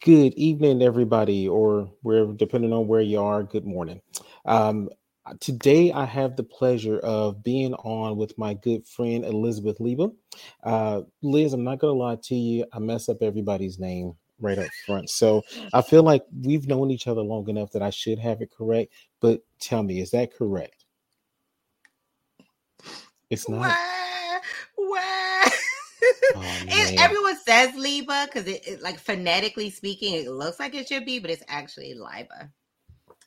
Good evening, everybody, or wherever, depending on where you are, good morning. Um, today, I have the pleasure of being on with my good friend Elizabeth Leiba. Uh, Liz, I'm not going to lie to you, I mess up everybody's name right up front. So I feel like we've known each other long enough that I should have it correct. But tell me, is that correct? It's not. Wah. Oh, everyone says Liba because it, it, like phonetically speaking, it looks like it should be, but it's actually Liba.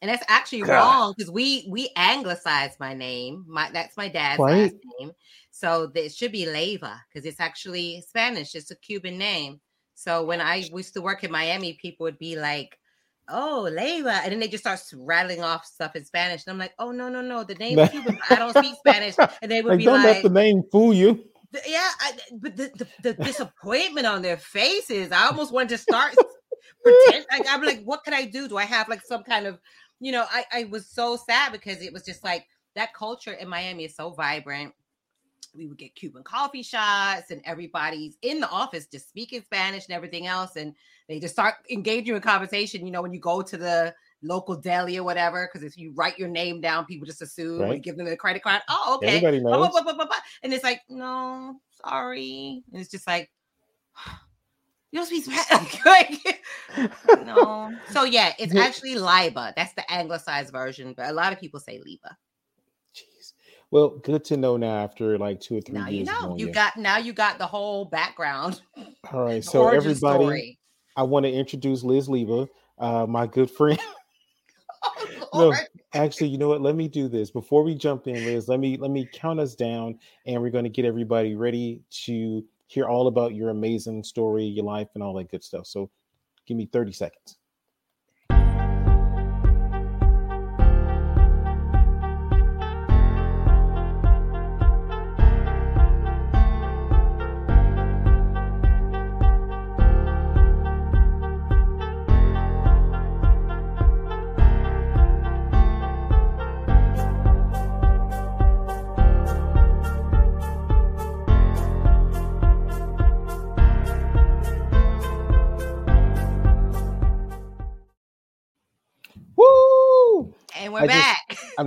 And that's actually God. wrong because we we anglicized my name. My that's my dad's Right. last name, so it should be Leva because it's actually Spanish. It's a Cuban name. So when I used to work in Miami, people would be like, "Oh, Leva," and then they just start rattling off stuff in Spanish, and I'm like, "Oh no, no, no, the name's Cuban. I don't speak Spanish." And they would Like, be don't like, let the name fool you. Yeah, I, but the, the, the disappointment on their faces, I almost wanted to start pretend. Like, I'm like, what can I do? Do I have like some kind of, you know, I, I was so sad because it was just like that culture in Miami is so vibrant. We would get Cuban coffee shots, and everybody's in the office just speaking Spanish and everything else. And they just start engaging in conversation. You know, when you go to the local deli or whatever, because if you write your name down, people just assume you Right. give them the credit card. Oh, okay. Everybody knows. blah, blah, blah. And it's like, no, sorry. And it's just like, you don't speak Spanish. no. So yeah, it's actually Liba. That's the anglicized version, but a lot of people say Liba. Jeez. Well, good to know now after like two or three Now you years. of know. You got now you got the whole background. All right. So everybody, story. I want to introduce Liz Leva, uh, my good friend. No, actually, you know what? Let me do this before we jump in, Liz. Let me let me count us down, and we're going to get everybody ready to hear all about your amazing story, your life, and all that good stuff. So, give me thirty seconds.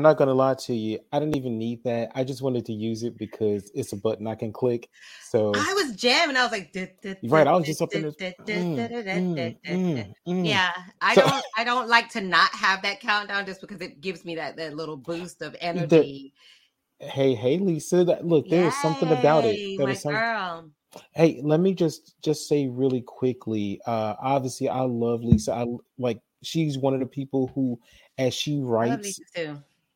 Not to lie to you. I didn't even need that. I just wanted to use it because it's a button I can click. So, I was jamming. I was like, "Du- du- You're right. I was just up in. Yeah, I don't. I don't like to not have that countdown just because it gives me that that little boost of energy. Hey, hey, Lisa. That, look, there is something about it. That my girl. Hey, let me just just say really quickly. Uh obviously I love Lisa. I like she's one of the people who as she writes.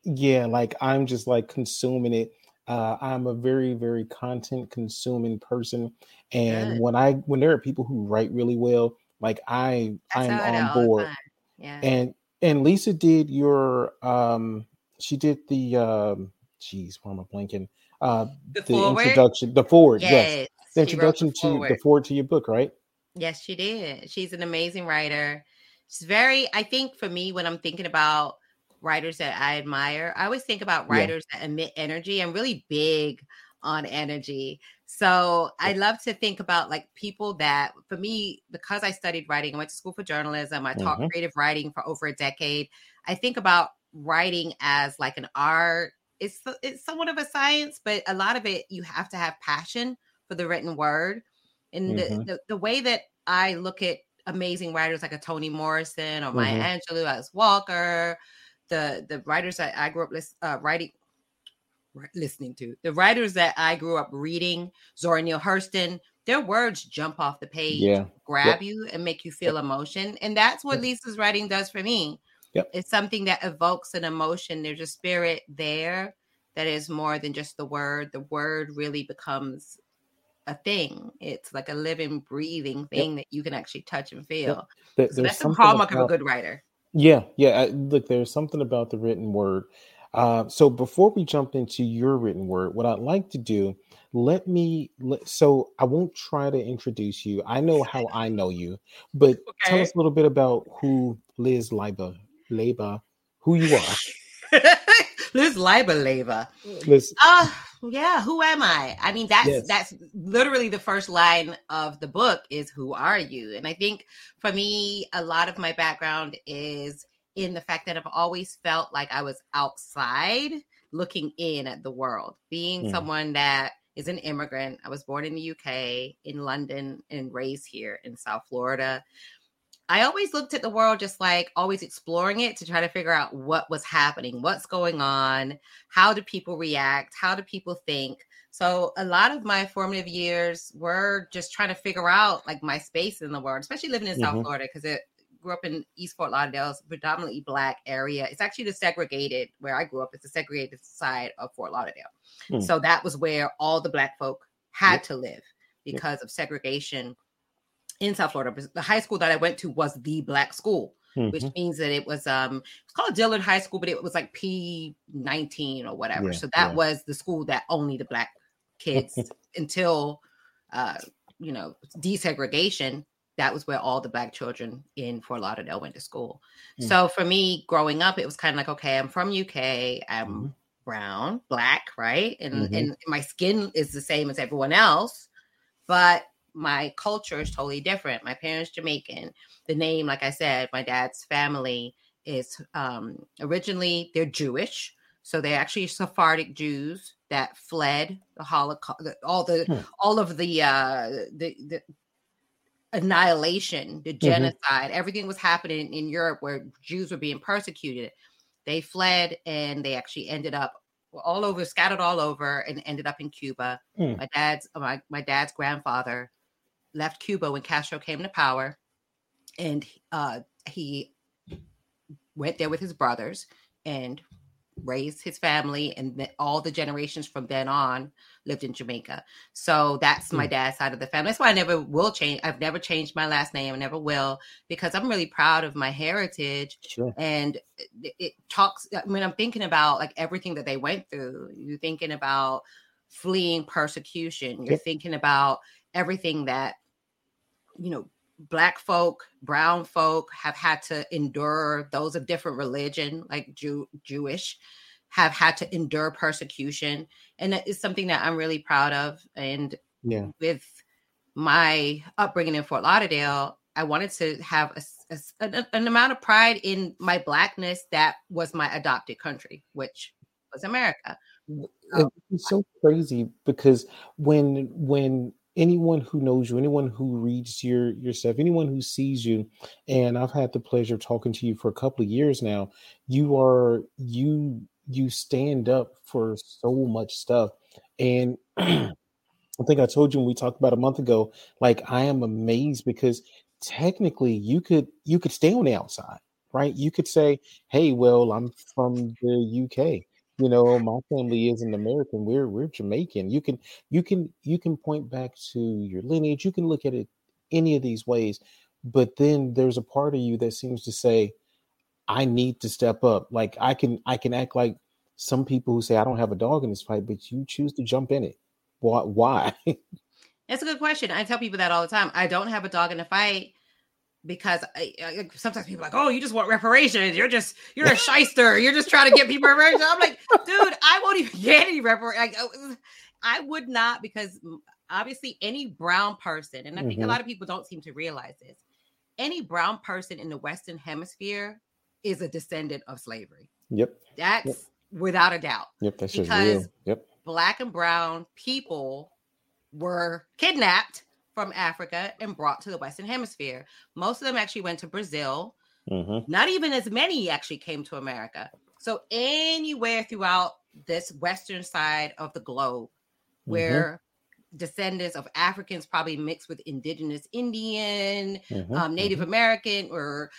Yeah, like I'm just like consuming it. Uh I'm a very very content consuming person and Good. when I when there are people who write really well, like I I'm I on board. Yeah. And and Lisa did your um she did the um geez, why am I blanking? Uh The the forward? introduction, the forward, yes. yes. The wrote the introduction to the forward. forward to your book, right? Yes, she did. She's an amazing writer. She's very, I think for me, when I'm thinking about writers that I admire, I always think about Yeah. writers that emit energy. I'm really big on energy. So I love to think about like people that, for me, because I studied writing, I went to school for journalism, I taught Mhm. creative writing for over a decade. I think about writing as like an art. It's it's somewhat of a science, but a lot of it you have to have passion for the written word. And the, Mhm. the, the way that I look at amazing writers like a Toni Morrison or Maya Mhm. Angelou, Alice Walker, the the writers that I grew up lis- uh, writing, listening to, the writers that I grew up reading, Zora Neale Hurston, their words jump off the page, Yeah. grab you, and make you feel emotion. And that's what Yep. Lisa's writing does for me. Yep. It's something that evokes an emotion. There's a spirit there that is more than just the word. The word really becomes a thing. It's like a living, breathing thing that you can actually touch and feel. There- So that's the hallmark of a good writer. Yeah, yeah. I, look, there's something about the written word. Uh, so before we jump into your written word, what I'd like to do, let me. Let, so I won't try to introduce you. I know how I know you, but tell us a little bit about who Liz Leiba, Leiba, who you are. Liz Leiba, Leiba. Liz. Uh, yeah, who am I? I mean, that's Yes. that's literally the first line of the book is who are you? And I think for me, a lot of my background is in the fact that I've always felt like I was outside looking in at the world, being Mm. someone that is an immigrant. I was born in the UK, in London, and raised here in South Florida. I always looked at the world just like always exploring it to try to figure out what was happening, what's going on, how do people react, how do people think. So a lot of my formative years were just trying to figure out like my space in the world, especially living in South Mhm. Florida because it grew up in East Fort Lauderdale, it's predominantly black area. It's actually the segregated where I grew up. It's the segregated side of Fort Lauderdale. Hmm. So that was where all the black folk had Yep. to live Yep. because of segregation in South Florida. The high school that I went to was the black school, which Mhm. means that it was um it's called Dillard High School, but it was like P nineteen or whatever. Yeah, so that yeah. was the school that only the black kids until uh you know desegregation. That was where all the black children in Fort Lauderdale went to school. Mm. So for me, growing up, it was kind of like, okay, I'm from UK. I'm Mhm. brown, black, right? And Mhm. and my skin is the same as everyone else, but my culture is totally different. My parents Jamaican. The name, like I said, my dad's family is um originally they're Jewish. So they're actually Sephardic Jews that fled the Holocaust, all the Hmm. all of the uh the the annihilation, the genocide, everything was happening in Europe where Jews were being persecuted. They fled and they actually ended up all over, scattered all over, and ended up in Cuba. Hmm. My dad's my, my dad's grandfather left Cuba when Castro came to power, and uh, he went there with his brothers and raised his family, and all the generations from then on lived in Jamaica. So that's my Hmm. dad's side of the family. That's why I never will change. I've never changed my last name. I never will because I'm really proud of my heritage Sure. and it, it talks i mean i'm thinking about like everything that they went through you're thinking about fleeing persecution you're Yep. thinking about everything that you know black folk brown folk have had to endure those of different religion like Jew, jewish have had to endure persecution and that is something that i'm really proud of and Yeah. with my upbringing in Fort Lauderdale, I wanted to have a a an, amount of pride in my blackness that was my adopted country, which was America. It- um, it's so crazy because when when anyone who knows you anyone who reads your your stuff anyone who sees you and i've had the pleasure of talking to you for a couple of years now you are you you stand up for so much stuff. And i think i told you when we talked about a month ago like i am amazed because technically you could you could stay on the outside right? You could say hey well i'm from the uk you know my family isn't american we're we're jamaican you can you can you can point back to your lineage you can look at it any of these ways but then there's a part of you that seems to say i need to step up like i can i can act like some people who say i don't have a dog in this fight but you choose to jump in it why why That's a good question. I tell people that all the time. I don't have a dog in the fight because I, I, sometimes people are like, oh, you just want reparations. You're just you're a shyster. You're just trying to get people reparations. I'm like, dude, I won't even get any reparations. Like, oh, I would not because mm, obviously any brown person, and I think a Mhm. lot of people don't seem to realize this. Any brown person in the Western Hemisphere is a descendant of slavery. yep That's without a doubt yep that's just real Because- yep black and brown people were kidnapped from Africa and brought to the Western Hemisphere. Most of them actually went to Brazil. hmm Not even as many actually came to America. So anywhere throughout this western side of the globe Mm-hmm. where descendants of Africans probably mixed with indigenous Indian, hmm um, Native American, or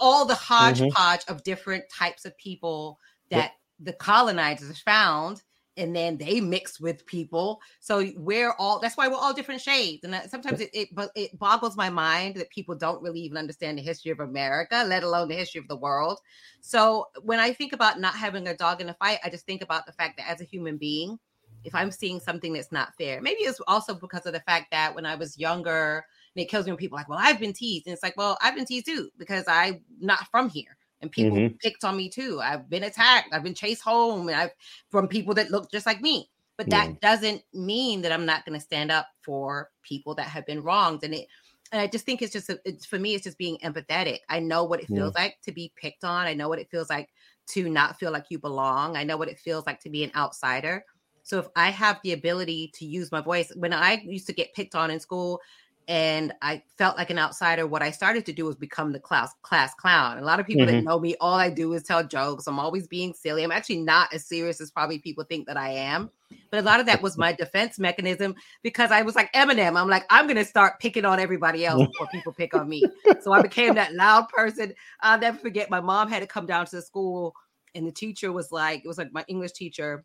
all the hodgepodge of different types of people Yep. that the colonizers found, and then they mix with people. So we're all that's why we're all different shades. And uh, that, sometimes it, it but it boggles my mind that people don't really even understand the history of America, let alone the history of the world. So when I think about not having a dog in a fight, I just think about the fact that as a human being, if I'm seeing something that's not fair, maybe it's also because of the fact that when I was younger, and it kills me when people are like, well, I've been teased. And it's like, well, I've been teased too, because I'm not from here. And people mm-hmm. picked on me too. I've been attacked. I've been chased home, and I've from people that look just like me. But that doesn't mean that I'm not going to stand up for people that have been wronged. And it, and I just think it's just a, it's for me, it's just being empathetic. I know what it feels like to be picked on. I know what it feels like to not feel like you belong. I know what it feels like to be an outsider. So if I have the ability to use my voice, when I used to get picked on in school, and I felt like an outsider. What I started to do was become the class class clown. A lot of people mm-hmm. that know me, all I do is tell jokes. I'm always being silly. I'm actually not as serious as probably people think that I am. But a lot of that was my defense mechanism because I was like Eminem. I'm like, I'm gonna start picking on everybody else before people pick on me. So I became that loud person. I'll never forget. My mom had to come down to the school, and the teacher was like, it was like my English teacher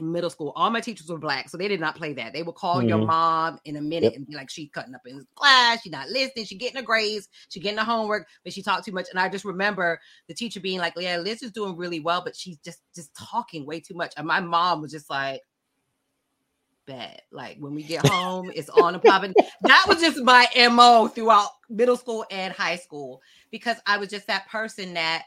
middle school, all my teachers were black, so they did not play that. They would call mm-hmm. your mom in a minute yep. and be like, "She cutting up in class, she not listening, she getting her grades, she getting the homework, but she talked too much." And I just remember the teacher being like, "Yeah, Liz is doing really well, but she's just just talking way too much." And my mom was just like, "Bad." Like when we get home, it's on and popping. that was just my mo throughout middle school and high school because I was just that person that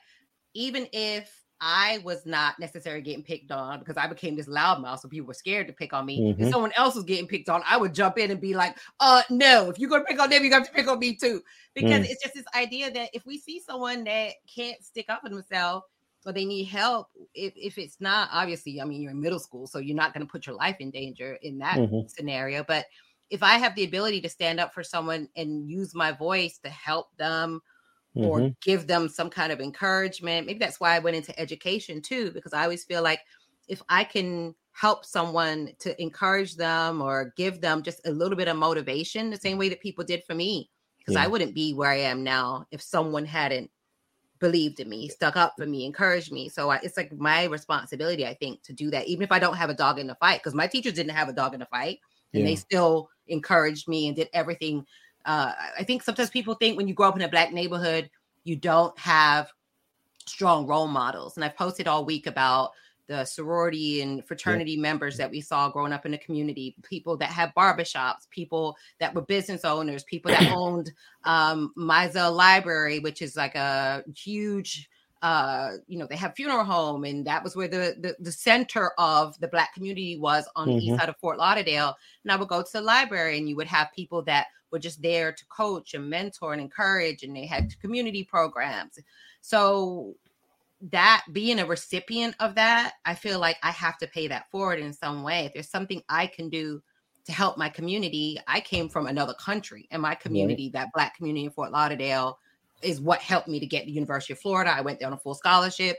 even if I was not necessarily getting picked on because I became this loudmouth, so people were scared to pick on me. Mm-hmm. If someone else was getting picked on, I would jump in and be like, "Uh, no! If you're gonna pick on them, you got to pick on me too." Because mm. it's just this idea that if we see someone that can't stick up for themselves or they need help, if if it's not obviously, I mean, you're in middle school, so you're not going to put your life in danger in that mm-hmm. scenario. But if I have the ability to stand up for someone and use my voice to help them mm-hmm. or give them some kind of encouragement. Maybe that's why I went into education too, because I always feel like if I can help someone to encourage them or give them just a little bit of motivation, the same way that people did for me, because yeah. I wouldn't be where I am now if someone hadn't believed in me, stuck up for me, encouraged me. So I, it's like my responsibility, I think, to do that, even if I don't have a dog in the fight, because my teachers didn't have a dog in the fight and yeah. they still encouraged me and did everything uh, I think sometimes people think when you grow up in a black neighborhood, you don't have strong role models. And I've posted all week about the sorority and fraternity yeah. members that we saw growing up in the community, people that had barbershops, people that were business owners, people that owned um, Library, which is like a huge uh, you know, they have funeral home, and that was where the, the, the center of the black community was on mm-hmm. the east mm-hmm. side of Fort Lauderdale. And I would go to the library, and you would have people that were just there to coach and mentor and encourage, and they had community programs. So that being a recipient of that, I feel like I have to pay that forward in some way. If there's something I can do to help my community, I came from another country, and my community, right. that black community in Fort Lauderdale, is what helped me to get the University of Florida. I went there on a full scholarship.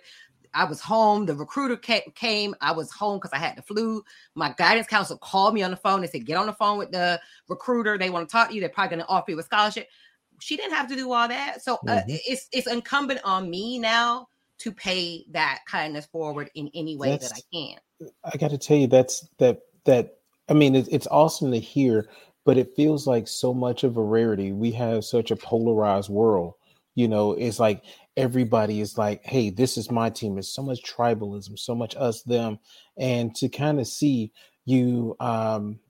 I was home. The recruiter came. I was home because I had the flu. My guidance counselor called me on the phone and said, "Get on the phone with the recruiter. They want to talk to you. They're probably going to offer you a scholarship." She didn't have to do all that, so uh, mm-hmm. it's it's incumbent on me now to pay that kindness forward in any way that's, that I can. I got to tell you, that's that that. I mean, it's, it's awesome to hear, but it feels like so much of a rarity. We have such a polarized world you know, it's like everybody is like, hey, this is my team. It's so much tribalism, so much us, them. And to kind of see you um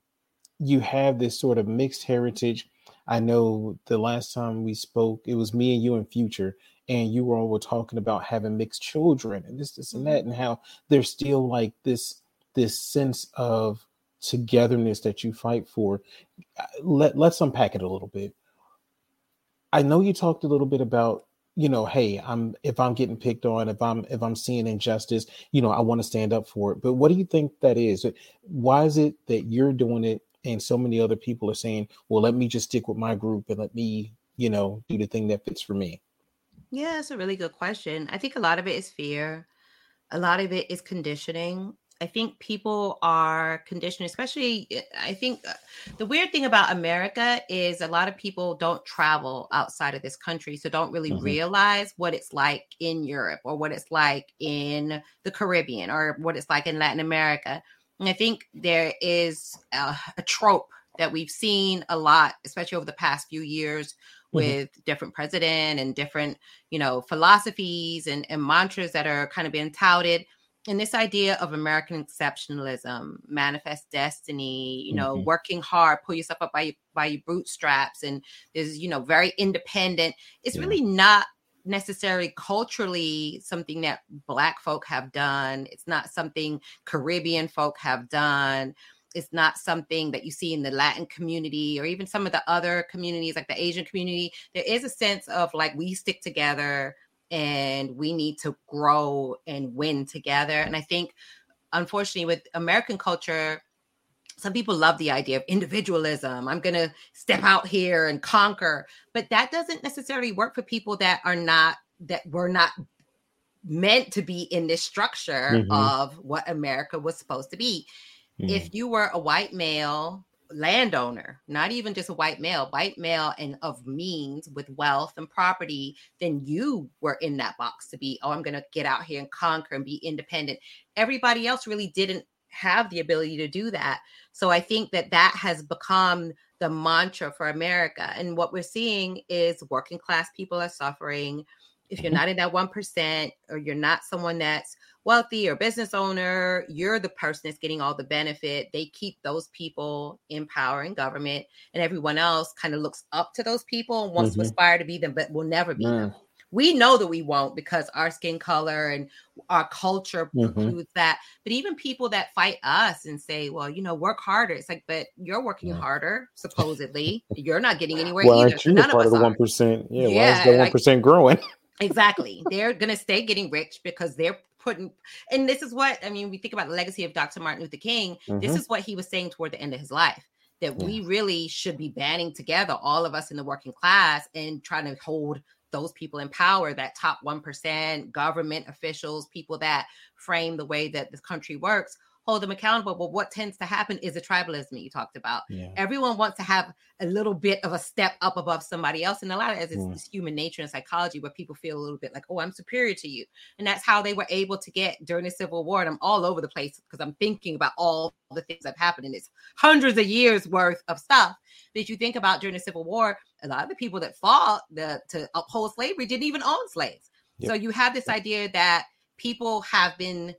you have this sort of mixed heritage. I know the last time we spoke, it was me and you in future, and you were all were talking about having mixed children and this, this, and that, mm-hmm. and how there's still like this this sense of togetherness that you fight for. Uh, let let's unpack it a little bit. I know you talked a little bit about you know hey i'm if i'm getting picked on if i'm if i'm seeing injustice you know i want to stand up for it. But what do you think that is? Why is it that you're doing it and so many other people are saying well let me just stick with my group and let me you know do the thing that fits for me yeah it's a really good question. I think a lot of it is fear. A lot of it is conditioning I think people are conditioned, especially. Eh, I think uh, the weird thing about America is a lot of people don't travel outside of this country, so don't really mm-hmm. realize what it's like in Europe or what it's like in the Caribbean or what it's like in Latin America. And I think there is a, a trope that we've seen a lot, especially over the past few years, mm-hmm. with mm-hmm. different president and different, you know, philosophies and, and mantras that are kind of being touted and this idea of American exceptionalism, manifest destiny, you know, mm-hmm. working hard, pull yourself up by by your bootstraps, and is you know very independent. It's yeah. really not necessarily culturally something that black folk have done it's not something caribbean folk have done it's not something that you see in the latin community or even some of the other communities like the asian community there is a sense of like we stick together and we need to grow and win together and i think unfortunately with american culture some people love the idea of individualism. I'm going to step out here and conquer, but that doesn't necessarily work for people that are not that were not meant to be in this structure mm-hmm. of what America was supposed to be. Mm. If you were a white male landowner, not even just a white male, white male and of means with wealth and property, then you were in that box to be, oh, I'm going to get out here and conquer and be independent. Everybody else really didn't have the ability to do that. So I think that that has become the mantra for America. And what we're seeing is working class people are suffering. If you're mm-hmm. not in that 1% or you're not someone that's wealthy or business owner, you're the person that's getting all the benefit. They keep those people in power in government, and everyone else kind of looks up to those people and wants mm-hmm. to aspire to be them, but will never be them we know that we won't because our skin color and our culture mm-hmm. precludes that. But even people that fight us and say, well, you know, work harder. It's like, but you're working yeah. harder, supposedly. you're not getting anywhere well, either. You None part of, the one percent? Yeah, yeah, why is the one percent growing? exactly. They're gonna stay getting rich because they're putting and this is what I mean, we think about the legacy of Dr. Martin Luther King. Mm-hmm. This is what he was saying toward the end of his life. That yeah. we really should be banding together, all of us in the working class, and trying to hold those people in power, that top 1%, government officials, people that frame the way that this country works, hold them accountable. But what tends to happen is the tribalism you talked about. Yeah. Everyone wants to have a little bit of a step up above somebody else. And a lot of it is mm. human nature and psychology where people feel a little bit like, oh, I'm superior to you. And that's how they were able to get during the Civil War. And I'm all over the place because I'm thinking about all the things that happened. And it's hundreds of years worth of stuff that you think about during the Civil War. A lot of the people that fought the, to uphold slavery didn't even own slaves. Yep. So you have this idea that people have been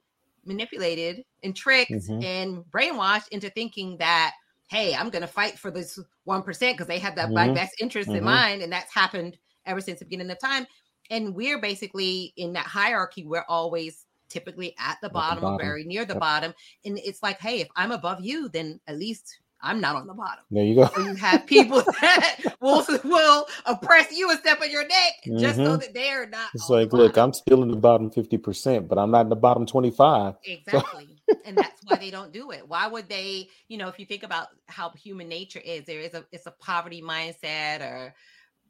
manipulated and tricked mm-hmm. and brainwashed into thinking that hey i'm going to fight for this 1% because they have that mm-hmm. my best interest mm-hmm. in mind and that's happened ever since the beginning of time and we're basically in that hierarchy we're always typically at the, bottom, the bottom, or very near the yep. bottom and it's like hey if i'm above you then at least I'm not on the bottom. There you go. So you have people that will will oppress you and step on your neck mm-hmm. just so mm-hmm. that they're not. It's like, look, I'm still in the bottom 50%, but I'm not in the bottom 25. Exactly. and that's why they don't do it. Why would they, you know, if you think about how human nature is, there is a it's a poverty mindset or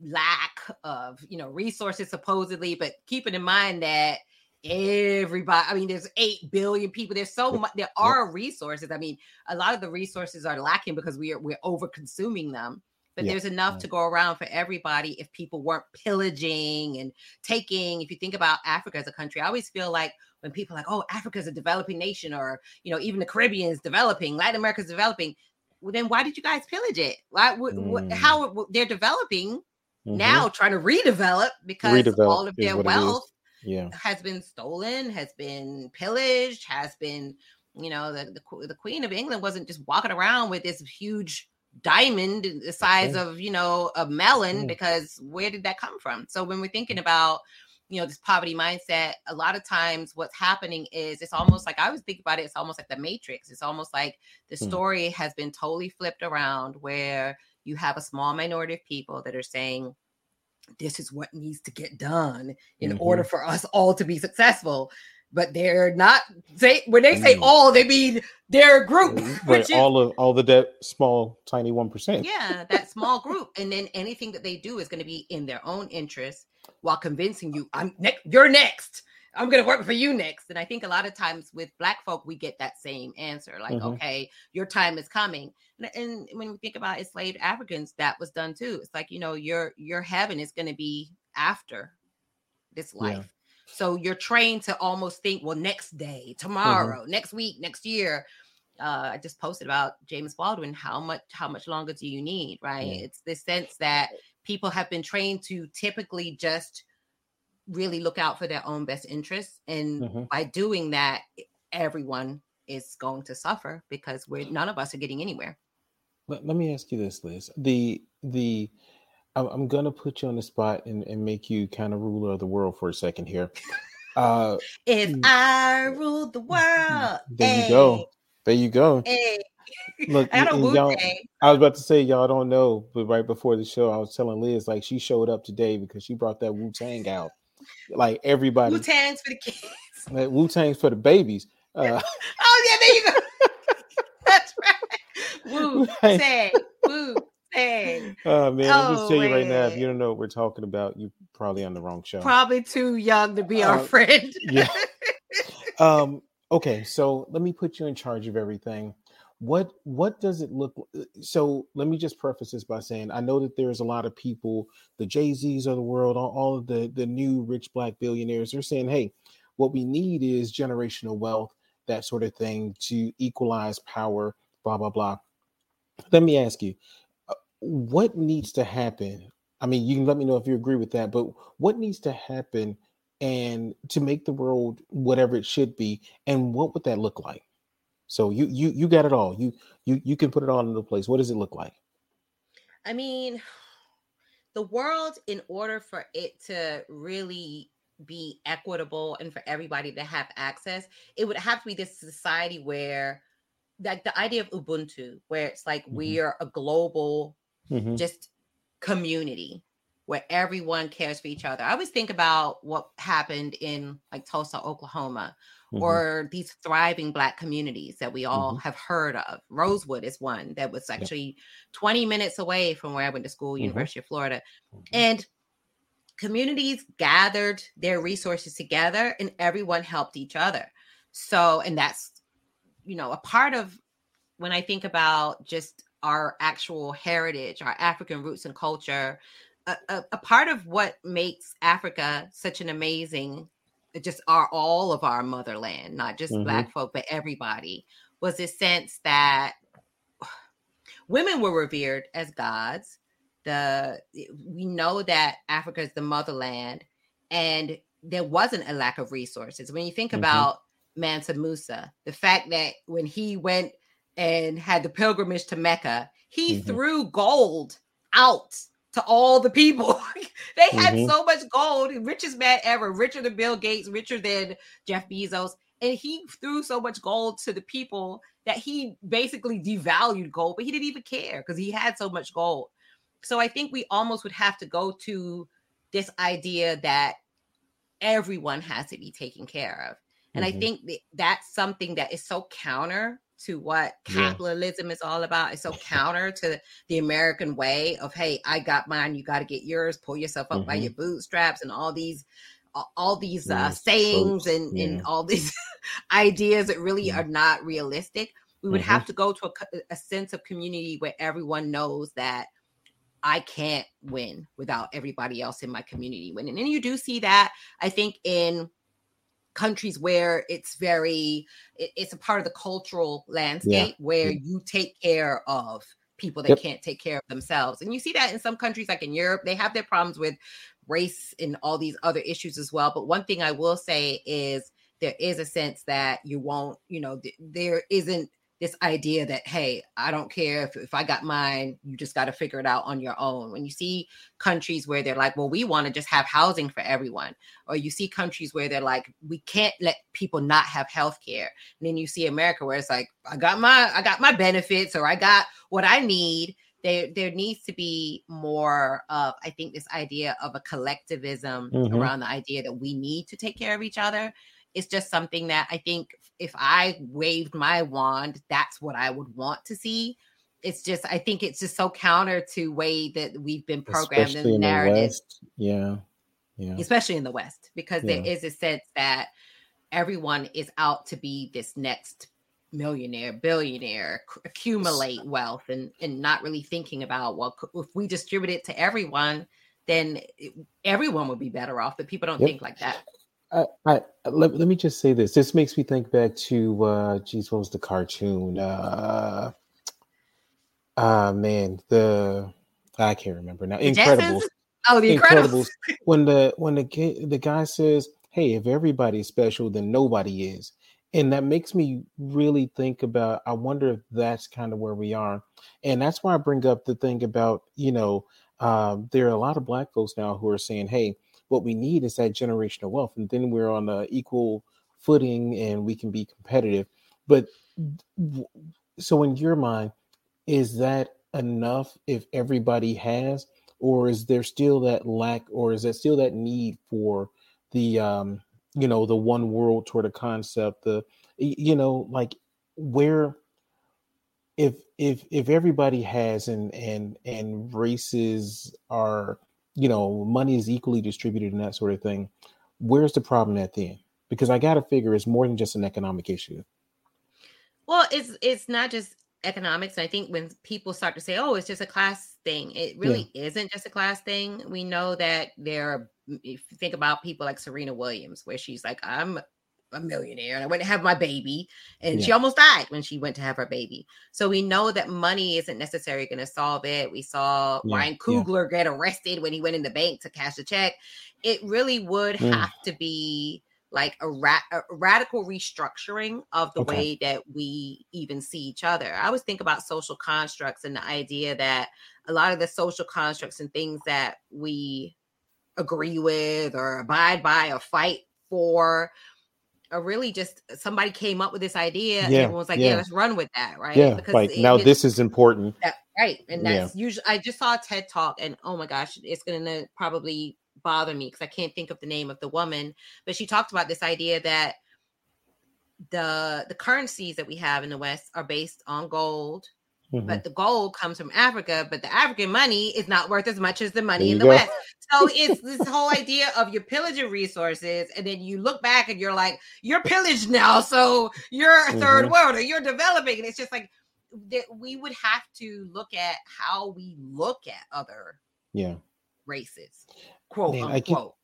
lack of, you know, resources supposedly, but keeping in mind that everybody i mean there's 8 billion people there's so much there are resources i mean a lot of the resources are lacking because we are we're over consuming them but yeah. there's enough to go around for everybody if people weren't pillaging and taking if you think about africa as a country i always feel like when people are like oh africa is a developing nation or you know even the caribbean is developing latin america is developing well then why did you guys pillage it why mm. how they're developing mm-hmm. now trying to redevelop because redevelop all of their wealth yeah. has been stolen, has been pillaged, has been, you know, the, the, the Queen of England wasn't just walking around with this huge diamond the size of, you know, a melon, because where did that come from? So when we're thinking about, you know, this poverty mindset, a lot of times what's happening is it's almost like I always think about it, it's almost like the matrix. It's almost like the hmm. story has been totally flipped around where you have a small minority of people that are saying, this is what needs to get done in mm-hmm. order for us all to be successful but they're not say when they say mm. all they mean their group right. is, all of all the that small tiny 1% yeah that small group and then anything that they do is going to be in their own interest while convincing you i'm next you're next I'm gonna work for you next. And I think a lot of times with black folk, we get that same answer, like, mm-hmm. okay, your time is coming. And, and, when we think about enslaved Africans, that was done too. It's like, you know, your your heaven is gonna be after this life. Yeah. So you're trained to almost think, well, next day, mm-hmm. tomorrow, mm-hmm. next week, next year. Uh, I just posted about James Baldwin. How much how much longer do you need? Right? Mm-hmm. It's this sense that people have been trained to typically just really look out for their own best interests. And mm-hmm. by doing that, everyone is going to suffer because we're none of us are getting anywhere. Let, let me ask you this, Liz. The the I'm, I'm gonna put you on the spot and, and make you kind of ruler of the world for a second here. Uh, if mm. I ruled the world, there you go. There you go. Hey. Look, I I was about to say y'all don't know, but right before the show, I was telling Liz like she showed up today because she brought that Wu Tang out. Like everybody, Wu Tang's for the kids. Like, Wu Tang's for the babies. Uh, oh yeah, there you go. That's right. Wu Tang. Wu Tang. Oh man, oh, let me tell you right now, if you don't know what we're talking about, you're probably on the wrong show. Probably too young to be our uh, friend. yeah. Um. Okay, so let me put you in charge of everything what what does it look uh, so let me just preface this by saying i know that there's a lot of people the jay-z's of the world all, all of the the new rich black billionaires they're saying hey what we need is generational wealth that sort of thing to equalize power blah blah blah. Let me ask you uh, what needs to happen? I mean you can let me know if you agree with that but what needs to happen and to make the world whatever it should be and what would that look like so you you you got it all. You you you can put it all into place. What does it look like? I mean, the world, in order for it to really be equitable and for everybody to have access, it would have to be this society where like the idea of Ubuntu, where it's like mm-hmm. we're a global mm-hmm. just community where everyone cares for each other. I always think about what happened in like Tulsa, Oklahoma, mm-hmm. or these thriving black communities that we all mm-hmm. have heard of. Rosewood is one that was actually 20 minutes away from where I went to school, mm-hmm. University of Florida. Mm-hmm. And communities gathered their resources together and everyone helped each other. So, and that's, you know, a part of when I think about just our actual heritage, our African roots and culture, a, a, a, part of what makes Africa such an amazing just our all of our motherland, not just mm-hmm. black folk, but everybody, was this sense that women were revered as gods. The we know that Africa is the motherland, and there wasn't a lack of resources. When you think mm-hmm. about Mansa Musa, the fact that when he went and had the pilgrimage to Mecca, he mm-hmm. threw gold out to all the people. they had mm-hmm. so much gold, richest man ever, richer than Bill Gates, richer than Jeff Bezos. And he threw so much gold to the people that he basically devalued gold, but he didn't even care because he had so much gold. So I think we almost would have to go to this idea that everyone has to be taken care of. And mm-hmm. I think that that's something that is so counter to what capitalism yeah. is all about. It's so counter to the American way of, hey, I got mine, you got to get yours, pull yourself up mm-hmm. by your bootstraps, and all these all these uh, sayings and, yeah. and all these ideas that really yeah. are not realistic. We would mm-hmm. have to go to a, a sense of community where everyone knows that I can't win without everybody else in my community winning. And you do see that, I think, in countries where it's very it, it's a part of the cultural landscape yeah. where you take care of people that yep. can't take care of themselves and you see that in some countries like in europe they have their problems with race and all these other issues as well but one thing i will say is there is a sense that you won't you know th- there isn't this idea that hey i don't care if, if i got mine you just got to figure it out on your own when you see countries where they're like well we want to just have housing for everyone or you see countries where they're like we can't let people not have health care and then you see america where it's like i got my i got my benefits or i got what i need there there needs to be more of i think this idea of a collectivism mm-hmm. around the idea that we need to take care of each other it's just something that I think if I waved my wand, that's what I would want to see. It's just I think it's just so counter to way that we've been programmed Especially in the narrative. The yeah. Yeah. Especially in the West, because yeah. there is a sense that everyone is out to be this next millionaire, billionaire, accumulate wealth, and and not really thinking about well, if we distribute it to everyone, then everyone would be better off. But people don't yep. think like that. I, I let, let me just say this. This makes me think back to uh geez, what was the cartoon? Uh uh man, the I can't remember now. Incredibles. Oh, the Incredibles. when the when the the guy says, "Hey, if everybody's special, then nobody is," and that makes me really think about. I wonder if that's kind of where we are, and that's why I bring up the thing about you know um, there are a lot of black folks now who are saying, "Hey, what we need is that generational wealth, and then we're on a equal footing and we can be competitive." But so, in your mind, is that enough if everybody has, or is there still that lack, or is there still that need for the um, you know the one world toward a concept, the you know like where if if if everybody has and and and races are you know money is equally distributed and that sort of thing where's the problem at the end? Because i gotta figure it's more than just an economic issue. Well it's it's not just economics i think when people start to say oh it's just a class thing it really yeah. isn't just a class thing. We know that there are if you think about people like serena williams where she's like i'm a millionaire and I went to have my baby. And yeah. she almost died when she went to have her baby. So we know that money isn't necessarily going to solve it. We saw yeah. Ryan Coogler yeah. get arrested when he went in the bank to cash a check. It really would mm. have to be like a, ra- a, radical restructuring of the okay. way that we even see each other. I always think about social constructs and the idea that a lot of the social constructs and things that we agree with or abide by or fight for or really just uh, somebody came up with this idea yeah, and everyone was like, yeah. yeah. let's run with that, right? Yeah, because like now this is important. That, right. And that's yeah. usually I just saw a TED talk and oh my gosh, it's gonna probably bother me because I can't think of the name of the woman, but she talked about this idea that the the currencies that we have in the West are based on gold, Mm-hmm. But the gold comes from Africa, but the African money is not worth as much as the money in the go. West. So it's this whole idea of you're pillaging resources, and then you look back and you're like, you're pillaged now, so you're a 3rd mm-hmm. world or you're developing. And it's just like that we would have to look at how we look at other yeah races, quote Man, unquote.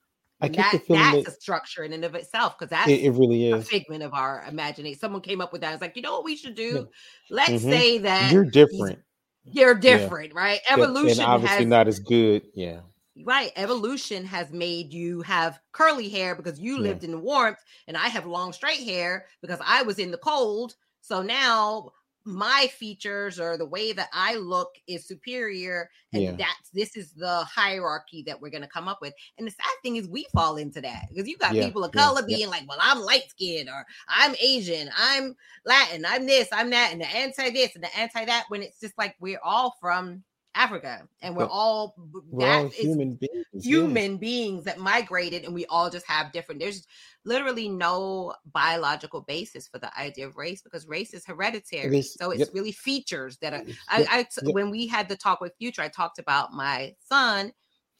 I get that, the feeling that's that a structure in and of itself because that's it, it, really is a figment of our imagination. Someone came up with that. It's like, you know what we should do? Let's mm-hmm. say that you're different. You're different, yeah. right? Evolution and obviously has, not as good. Yeah. Right. Evolution has made you have curly hair because you yeah. lived in the warmth, and I have long straight hair because I was in the cold. So now my features or the way that I look is superior. And yeah. that's this is the hierarchy that we're gonna come up with. And the sad thing is we fall into that because you got yeah. people of color yeah. being like, Well, I'm light skinned or I'm Asian, I'm Latin, I'm this, I'm that, and the anti this and the anti that when it's just like we're all from Africa, and we're but all we're all human beings. Human beings that migrated, and we all just have different. There's literally no biological basis for the idea of race because race is hereditary. It is, so it's yep. really features that are. I, I yep. when we had the talk with Future, I talked about my son,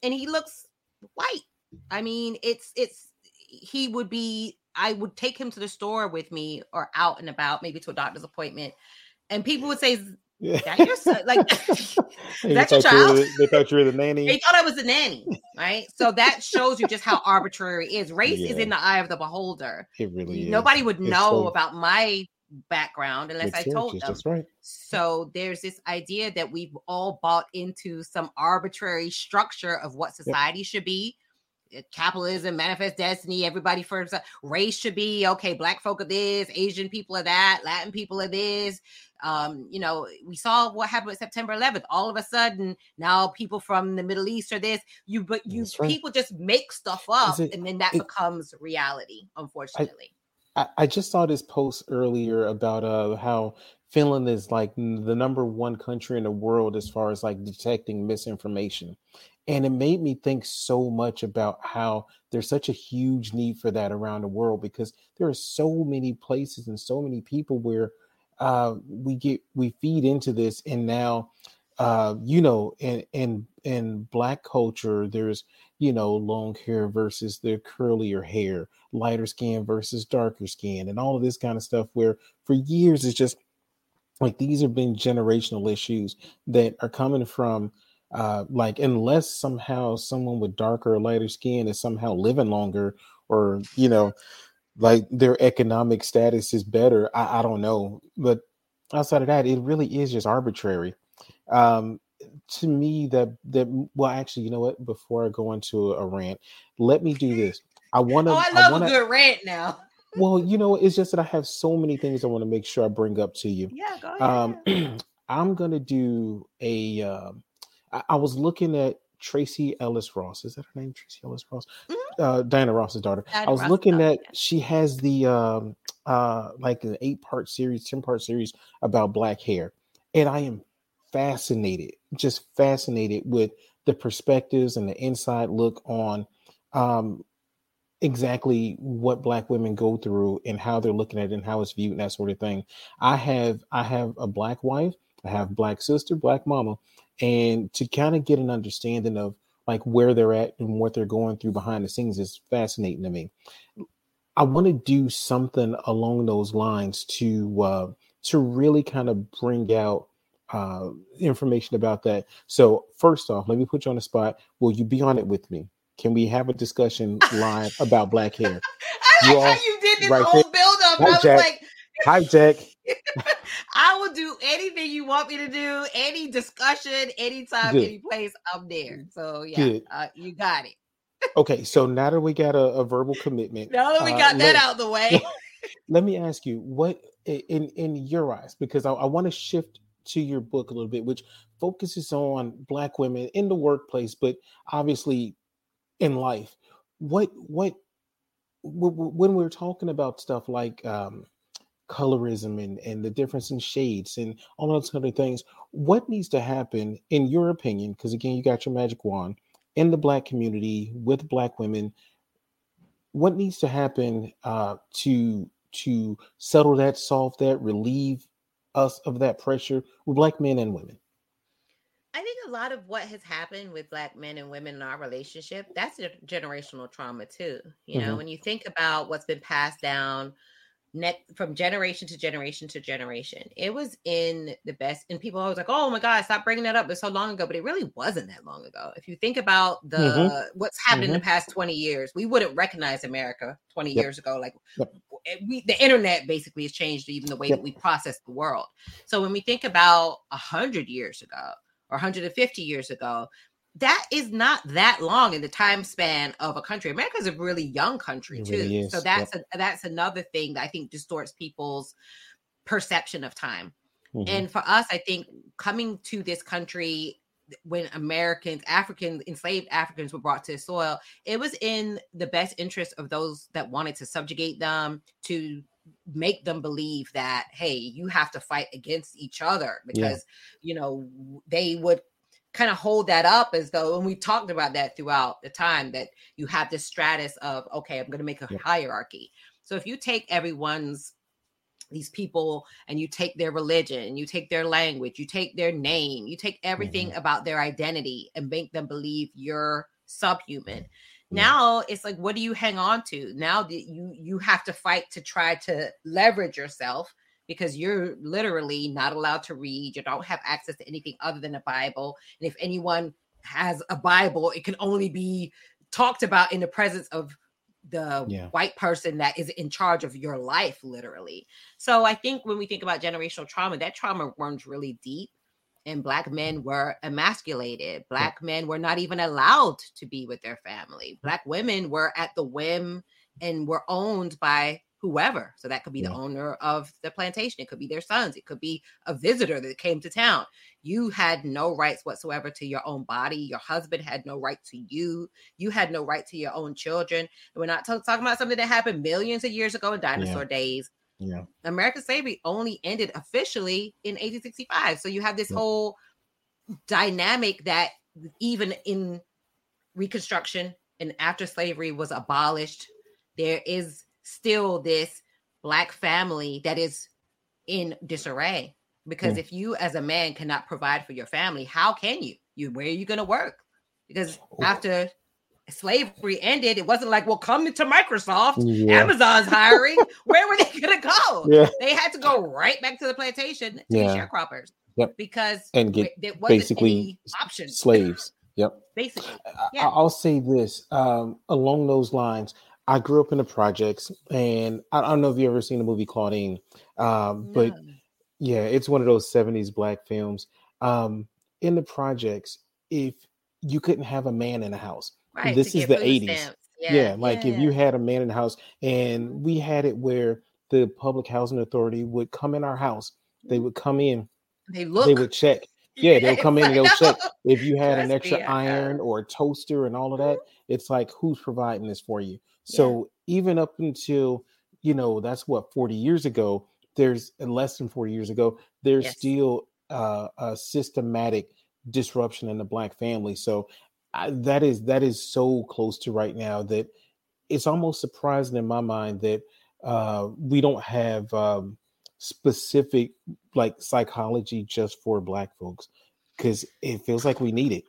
and he looks white. I mean, it's it's he would be. I would take him to the store with me or out and about, maybe to a doctor's appointment, and people would say yeah. That your son, like that's your child. The, they thought you were the nanny. They thought I was the nanny, right? So that shows you just how arbitrary it is. Race yeah. is in the eye of the beholder. It really is. Nobody would know so, about my background unless I told them. That's right. So there's this idea that we've all bought into some arbitrary structure of what society yep. should be capitalism, manifest destiny, everybody for race should be okay. Black folk are this, Asian people are that, Latin people are this. Um, you know, we saw what happened with September 11th. All of a sudden, now people from the Middle East are this. You, but you right. people just make stuff up, it, and then that it, becomes reality. Unfortunately, I, I just saw this post earlier about uh how Finland is like the number one country in the world as far as like detecting misinformation. And it made me think so much about how there's such a huge need for that around the world because there are so many places and so many people where uh, we get we feed into this, and now uh, you know, in in in black culture, there's you know long hair versus the curlier hair, lighter skin versus darker skin, and all of this kind of stuff. Where for years it's just like these have been generational issues that are coming from uh, like unless somehow someone with darker or lighter skin is somehow living longer or you know like their economic status is better I, I don't know. But outside of that it really is just arbitrary. Um to me that that well actually you know what? Before i go into a rant let me do this. I want to oh, i love I wanna, a good rant now well you know it's just that i have so many things i want to make sure i bring up to you yeah go ahead. um i'm gonna do a um I, I was looking at Tracee Ellis Ross. Is that her name? Tracee Ellis Ross, Mhm. uh, Diana Ross's daughter. Diana I was Ross's looking daughter, at yeah. she has the um uh like an eight part series, ten part series about black hair, and I am fascinated, just fascinated with the perspectives and the inside look on um exactly what black women go through and how they're looking at it and how it's viewed and that sort of thing. I have I have a black wife, I have black sister, black mama, and to kind of get an understanding of like where they're at and what they're going through behind the scenes is fascinating to me. I want to do something along those lines to uh, to really kind of bring out uh, information about that. So first off, let me put you on the spot. Will you be on it with me? Can we have a discussion live about black hair? I You like how you did this right whole build up. I was Jack. like, Hi, Jack. I will do anything you want me to do, any discussion, anytime, Good. any place, I'm there. So yeah, uh, you got it. Okay, so now that we got a, a verbal commitment, Now that we uh, got that let- out the way, let me ask you what in in your eyes because i, I want to shift to your book a little bit which focuses on black women in the workplace but obviously in life what what wh- wh- when we're talking about stuff like um colorism and and the difference in shades and all those other things what needs to happen in your opinion because again you got your magic wand in the black community with black women what needs to happen uh, to to settle that, solve that, relieve us of that pressure with black men and women? I think a lot of what has happened with black men and women in our relationship, that's a generational trauma too. You know, Mhm. when you think about what's been passed down net from generation to generation to generation, it was in the best. And people always like, "Oh my God, stop bringing that up! It's so long ago," but it really wasn't that long ago. If you think about the Mhm. what's happened in the past twenty years, we wouldn't recognize America twenty Yep. years ago. Like Yep. we, the internet basically has changed even the way Yep. that we process the world. So when we think about a hundred years ago or 150 years ago, that is not that long in the time span of a country. America is a really young country It too. really So that's a, that's another thing that I think distorts people's perception of time. Mhm. And for us, I think coming to this country when Americans, African enslaved Africans were brought to the soil, it was in the best interest of those that wanted to subjugate them, to make them believe that, hey, you have to fight against each other because, you know, they would kind of hold that up as though, and we talked about that throughout the time that you have this stratus of, okay, I'm going to make a Yep. hierarchy. So if you take everyone's these people and you take their religion, you take their language, you take their name, you take everything mm-hmm. about their identity and make them believe you're subhuman. Now it's like, what do you hang on to? Now that you you have to fight to try to leverage yourself because you're literally not allowed to read. You don't have access to anything other than a Bible. And if anyone has a Bible, it can only be talked about in the presence of the Yeah. white person that is in charge of your life, literally. So I think when we think about generational trauma, that trauma runs really deep. And black men were emasculated. Black men were not even allowed to be with their family. Black women were at the whim and were owned by whoever. So that could be the owner of the plantation. It could be their sons. It could be a visitor that came to town. You had no rights whatsoever to your own body. Your husband had no right to you. You had no right to your own children. And we're not ta- talking about something that happened millions of years ago in dinosaur days. Yeah. American slavery only ended officially in 1865. So you have this Yep. whole dynamic that even in Reconstruction and after slavery was abolished, there is still this black family that is in disarray. Because if you as a man cannot provide for your family, how can you? You where are you gonna work? Because after slavery ended, it wasn't like, well, come into Microsoft. Yeah. Amazon's hiring. Where were they gonna go? Yeah. They had to go right back to the plantation to be Yeah. sharecroppers. Yep. Because And get there wasn't basically any option. Slaves. Yep. Basically. Yeah. I'll say this um, along those lines. I grew up in the projects, and I I don't know if you ever seen the movie Claudine, um, but yeah, it's one of those '70s black films. Um, in the projects, if you couldn't have a man in the house, right. this is the 80s. stamps. yeah, like if you had a man in the house, and we had it where the public housing authority would come in our house, they would come in, they look they would check, Yeah, they'll come in and they'll check if you had an extra me, iron or a toaster and all of that. It's like who's providing this for you? So even up until you know that's what 40 years ago, there's uh, less than 40 years ago, there's Yes. still uh, a systematic disruption in the black family. So I, that is that is so close to right now that it's almost surprising in my mind that uh, we don't have um, specific like psychology just for black folks because it feels like we need it.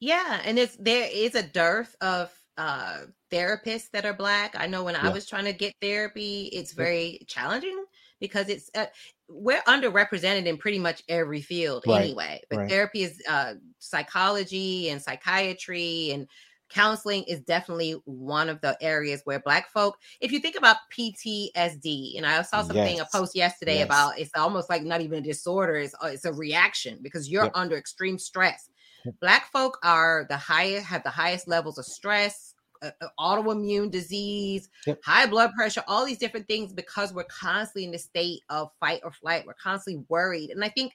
Yeah, and it's there is a dearth of uh therapists that are black. I know when I was trying to get therapy, it's very challenging because it's uh, we're underrepresented in pretty much every field Right, anyway. But right. therapy is uh psychology and psychiatry and counseling is definitely one of the areas where black folk if you think about PTSD and I saw something Yes, a post yesterday yes. about it's almost like not even a disorder it's uh, it's a reaction because you're Yep. under extreme stress black folk are the highest have the highest levels of stress Uh, uh, autoimmune disease Yep. high blood pressure all these different things because we're constantly in the state of fight or flight we're constantly worried and i think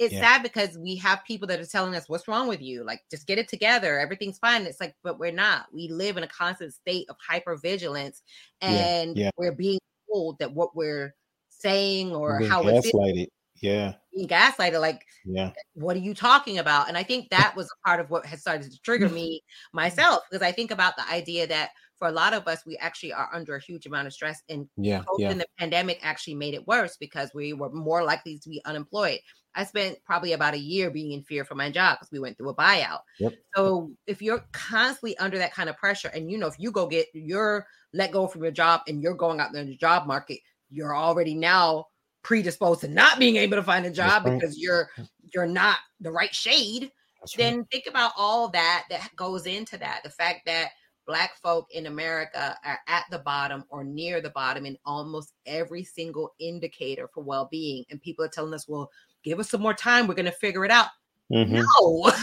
it's Yeah. sad because we have people that are telling us what's wrong with you like just get it together everything's fine it's like but we're not we live in a constant state of hypervigilance Yeah, and yeah. we're being told that what we're saying or how we're feeling gaslighted. Yeah, being gaslighted like yeah, what are you talking about? And I think that was a part of what has started to trigger me mm-hmm. myself because I think about the idea that for a lot of us, we actually are under a huge amount of stress, and yeah, yeah. the pandemic actually made it worse because we were more likely to be unemployed. I spent probably about a year being in fear for my job because we went through a buyout. Yep. So if you're constantly under that kind of pressure, and you know, if you go get your let go from your job and you're going out there in the job market, you're already now predisposed to not being able to find a job right. because you're you're not the right shade That's right. then think about all that that goes into that the fact that black folk in america are at the bottom or near the bottom in almost every single indicator for well-being and people are telling us well give us some more time we're going to figure it out Mhm. no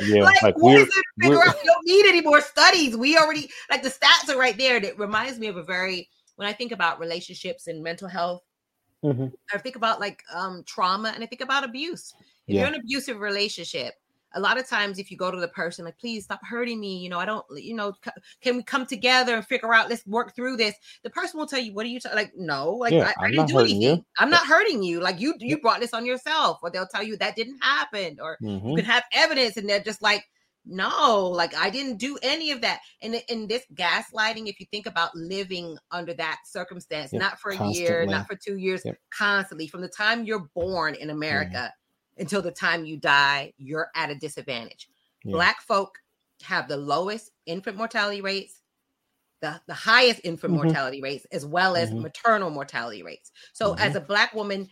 Yeah, like, like we're is it to figure we're- We don't need any more studies. We already like the stats are right there. It reminds me of a very when I think about relationships and mental health, Mhm. I think about like um trauma and I think about abuse. If Yeah. you're in an abusive relationship, a lot of times if you go to the person like please stop hurting me you know i don't you know c- can we come together and figure out let's work through this the person will tell you what are you ta-? like no like Yeah, I, I I'm didn't not do hurting you. anything i'm not hurting you like you you brought this on yourself or they'll tell you that didn't happen or you Mhm. can have evidence and they're just like no like i didn't do any of that and in this gaslighting if you think about living under that circumstance Yep, not for a year not for two years Yep. constantly from the time you're born in america until the time you die you're at a disadvantage Yeah. black folk have the lowest infant mortality rates the, the highest infant Mhm. mortality rates as well as Mhm. maternal mortality rates so as a black woman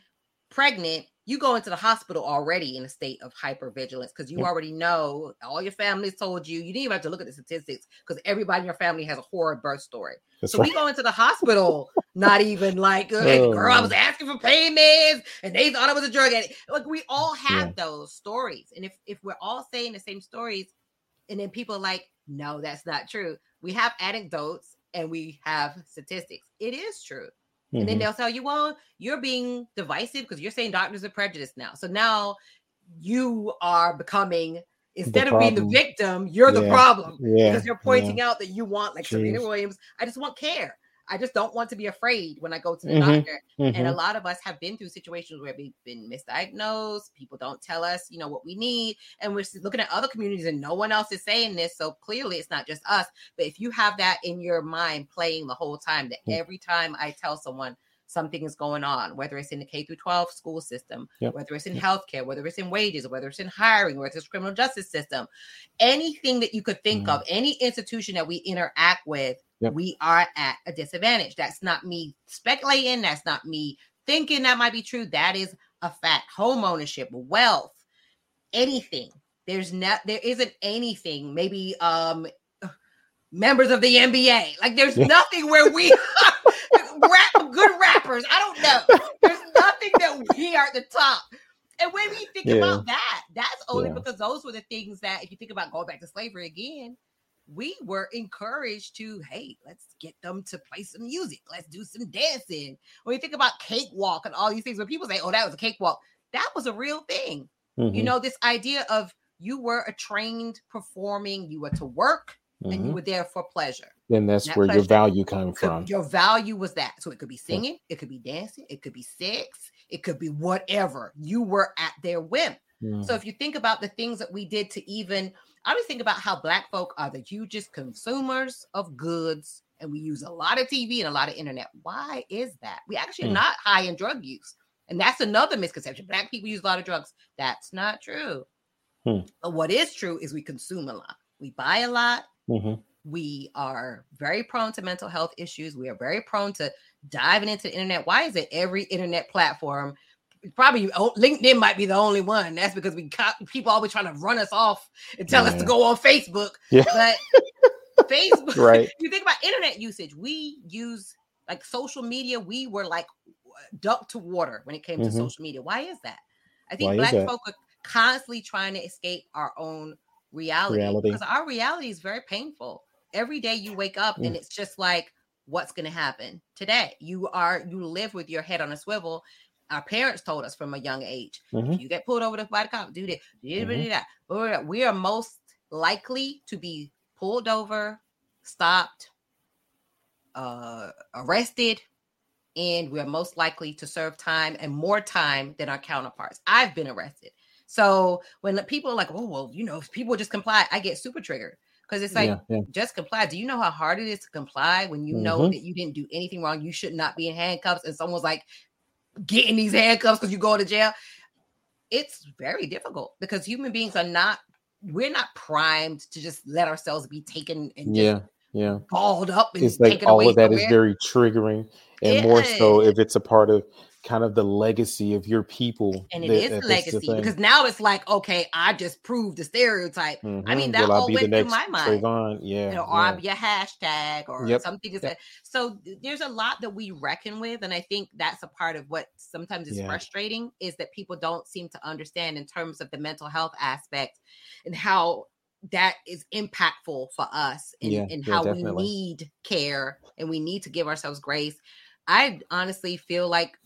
pregnant you go into the hospital already in a state of hypervigilance because you Yep. already know all your family's told you you didn't even have to look at the statistics because everybody in your family has a horrid birth story That's so right. we go into the hospital not even like, Oh, girl, I was asking for payments and they thought I was a drug addict. Like we all have Yeah. those stories. And if if we're all saying the same stories, and then people are like, no, that's not true. We have anecdotes and we have statistics. It is true. And then Mhm. they'll tell you, well, you're being divisive because you're saying doctors are prejudiced now. So now you are becoming instead of being the victim, you're the problem yeah, because you're pointing out that you want like Serena Williams. I just want care. I just don't want to be afraid when I go to the Mhm. doctor. yeah. And a Mhm. lot of us have been through situations where we've been misdiagnosed. People don't tell us, you know, what we need. And we're looking at other communities and no one else is saying this. So clearly it's not just us. But if you have that in your mind playing the whole time, that Mm. every time I tell someone something is going on, whether it's in the K through 12 school system, Yep. whether it's in Yep. healthcare, whether it's in wages, whether it's in hiring, whether it's criminal justice system, anything that you could think Mm. of, any institution that we interact with, Yep. we are at a disadvantage. That's not me speculating. That's not me thinking that might be true. That is a fact. Home ownership, wealth, anything. There's not. There isn't anything. Maybe um members of the NBA. Like there's Yeah. nothing where we rap good rappers. I don't know. There's nothing that we are at the top. And when we think Yeah. about that, that's only Yeah. because those were the things that, if you think about going back to slavery again, we were encouraged to, hey, let's get them to play some music. Let's do some dancing. When you think about cakewalk and all these things, when people say, oh, that was a cakewalk, that was a real thing. You Mhm. know, this idea of you were a trained performing, you were to work and you Mhm. were there for pleasure. Then that's that where your value came from. your value was that. So it could be singing, it could be dancing, it could be sex, it could be whatever. You were at their whim. Mm. So if you think about the things that we did to even, I always think about how black folk are the hugest consumers of goods, and we use a lot of TV and a lot of internet. Why is that? We actually are Hmm. not high in drug use, and that's another misconception. Black people use a lot of drugs. That's not true. Hmm. But what is true is we consume a lot. We buy a lot. Mhm. We are very prone to mental health issues. We are very prone to diving into the internet. Why is it every internet platform? Probably LinkedIn might be the only one. That's because we got people always trying to run us off and tell us to go on Facebook. Yeah. But Facebook, Right. you think about internet usage, we use like social media, we were like duck to water when it came to Mhm. social media. Why is that? I think Why black folk are constantly trying to escape our own reality, Reality. because our reality is very painful. Every day you wake up and Mm. it's just like, what's going to happen today? You are you live with your head on a swivel. Our parents told us from a young age, Mhm. if you get pulled over by the cop, do this, do that. We're- We are most likely to be pulled over, stopped, uh, arrested, and we're most likely to serve time and more time than our counterparts. I've been arrested. So when people are like, oh, well, you know, if people just comply, I get super triggered because it's like, yeah, yeah. just comply. Do you know how hard it is to comply when you know Mhm. that you didn't do anything wrong? You should not be in handcuffs, and someone's like getting these handcuffs because you go to jail. It's very difficult because human beings are not, we're not primed to just let ourselves be taken and just Yeah, yeah. balled up and It's like all away of that is very triggering, and more so if it's a part of kind of the legacy of your people. and it that- is that- that's the legacy because now it's like, okay, I just proved the stereotype. I mean, Mhm. that Will all I went the through next my mind. Trayvon? Yeah, you know, or yeah. I'll be a hashtag or Yep, something. Yep. that so? There's a lot that we reckon with, and I think that's a part of what sometimes is Yeah. frustrating is that people don't seem to understand in terms of the mental health aspect and how that is impactful for us and, Yeah, and how definitely. we need care and we need to give ourselves grace. I honestly feel like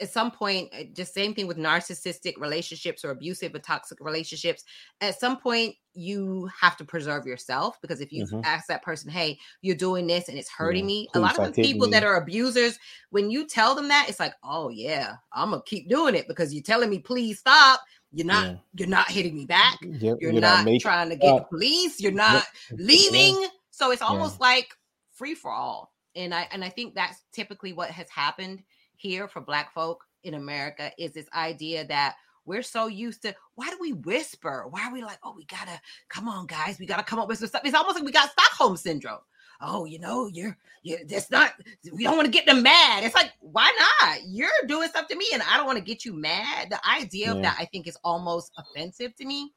at some point, uh, just same thing with narcissistic relationships or abusive or toxic relationships. At some point, you have to preserve yourself because if you've Mhm. asked that person, "Hey, you're doing this and it's hurting Yeah, me," a lot of the people that are abusers, when you tell them that, it's like, "Oh yeah, I'm gonna keep doing it because you're telling me please stop." You're not. Yeah. You're not hitting me back. Yep, You're, not, making trying to get the police. You're not Yep. leaving. So it's Yeah. almost like free for all. And I and I think that's typically what has happened here for black folk in America is this idea that we're so used to why do we whisper? Why are we like, oh, we gotta come on, guys, we gotta come up with some stuff. It's almost like we got Stockholm syndrome. Oh, you know, you're you're that's not we don't want to get them mad. It's like, why not? You're doing stuff to me and I don't want to get you mad. The idea of that I think is almost offensive to me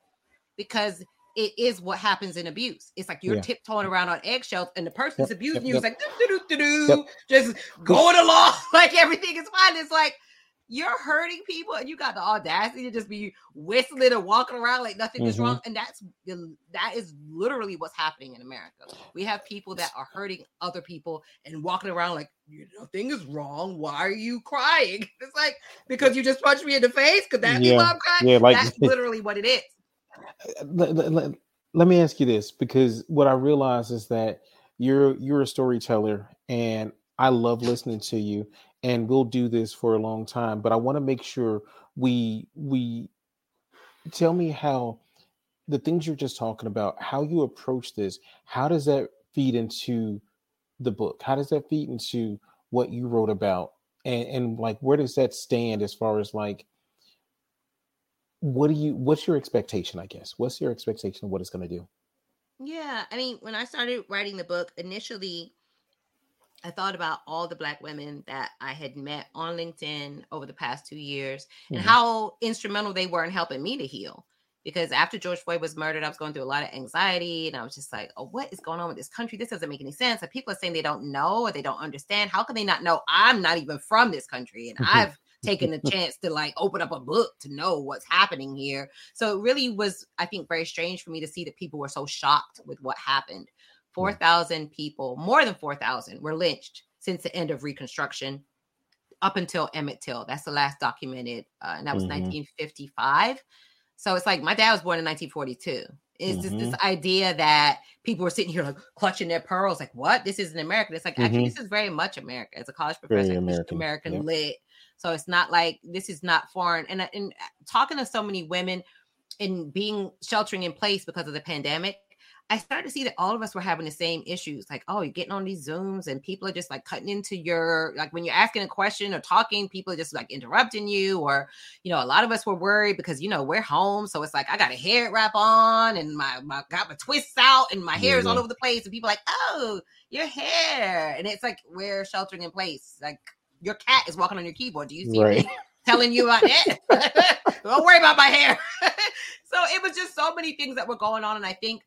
because it is what happens in abuse. It's like you're Yeah. tiptoeing around on eggshells, and the person's Yep, abusing yep, you. It's yep. like doo, doo, doo, Yep. just going along like everything is fine. It's like you're hurting people, and you got the audacity to just be whistling and walking around like nothing is Mhm. wrong. And that's that is literally what's happening in America. We have people that are hurting other people and walking around like nothing is wrong. Why are you crying? It's like because you just punched me in the face. Could that be why I'm crying? yeah, like- that's literally what it is. Let, let- let- me ask you this because what I realize is that you're you're a storyteller and I love listening to you and we'll do this for a long time but I want to make sure we we tell me how the things you're just talking about how you approach this how does that feed into the book? How does that feed into what you wrote about? And and like where does that stand as far as like what do you what's your expectation i guess what's your expectation of what it's going to do Yeah, I mean, when I started writing the book, initially I thought about all the black women that I had met on LinkedIn over the past two years and Mhm. how instrumental they were in helping me to heal. Because after George Floyd was murdered, I was going through a lot of anxiety and I was just like, oh, what is going on with this country? This doesn't make any sense. And people are saying they don't know or they don't understand. How can they not know? I'm not even from this country and I've taken the chance to like open up a book to know what's happening here. So it really was, I think, very strange for me to see that people were so shocked with what happened. 4,000 people, more than 4,000, were lynched since the end of Reconstruction up until Emmett Till. That's the last documented, uh, and that was Mhm. 1955. So it's like my dad was born in 1942. It's just this Mm-hmm. idea that people were sitting here like clutching their pearls, like, what? This isn't America. It's like, actually, this is very much America. As a college Mm-hmm. Very professor, American, American yep. lit. So it's not like this is not foreign. And, uh, and uh, talking to so many women and being sheltering in place because of the pandemic, I started to see that all of us were having the same issues. Like, oh, you're getting on these Zooms and people are just like cutting into your, like when you're asking a question or talking, people are just like interrupting you. Or, you know, a lot of us were worried because, you know, we're home. So it's like, I got a hair wrap on and my, my got my twists out and my hair is all over the place. And people are like, oh, your hair. And it's like, we're sheltering in place. Like, your cat is walking on your keyboard. Do you see Right. me telling you about that? Don't worry about my hair. so it was just so many things that were going on. And I think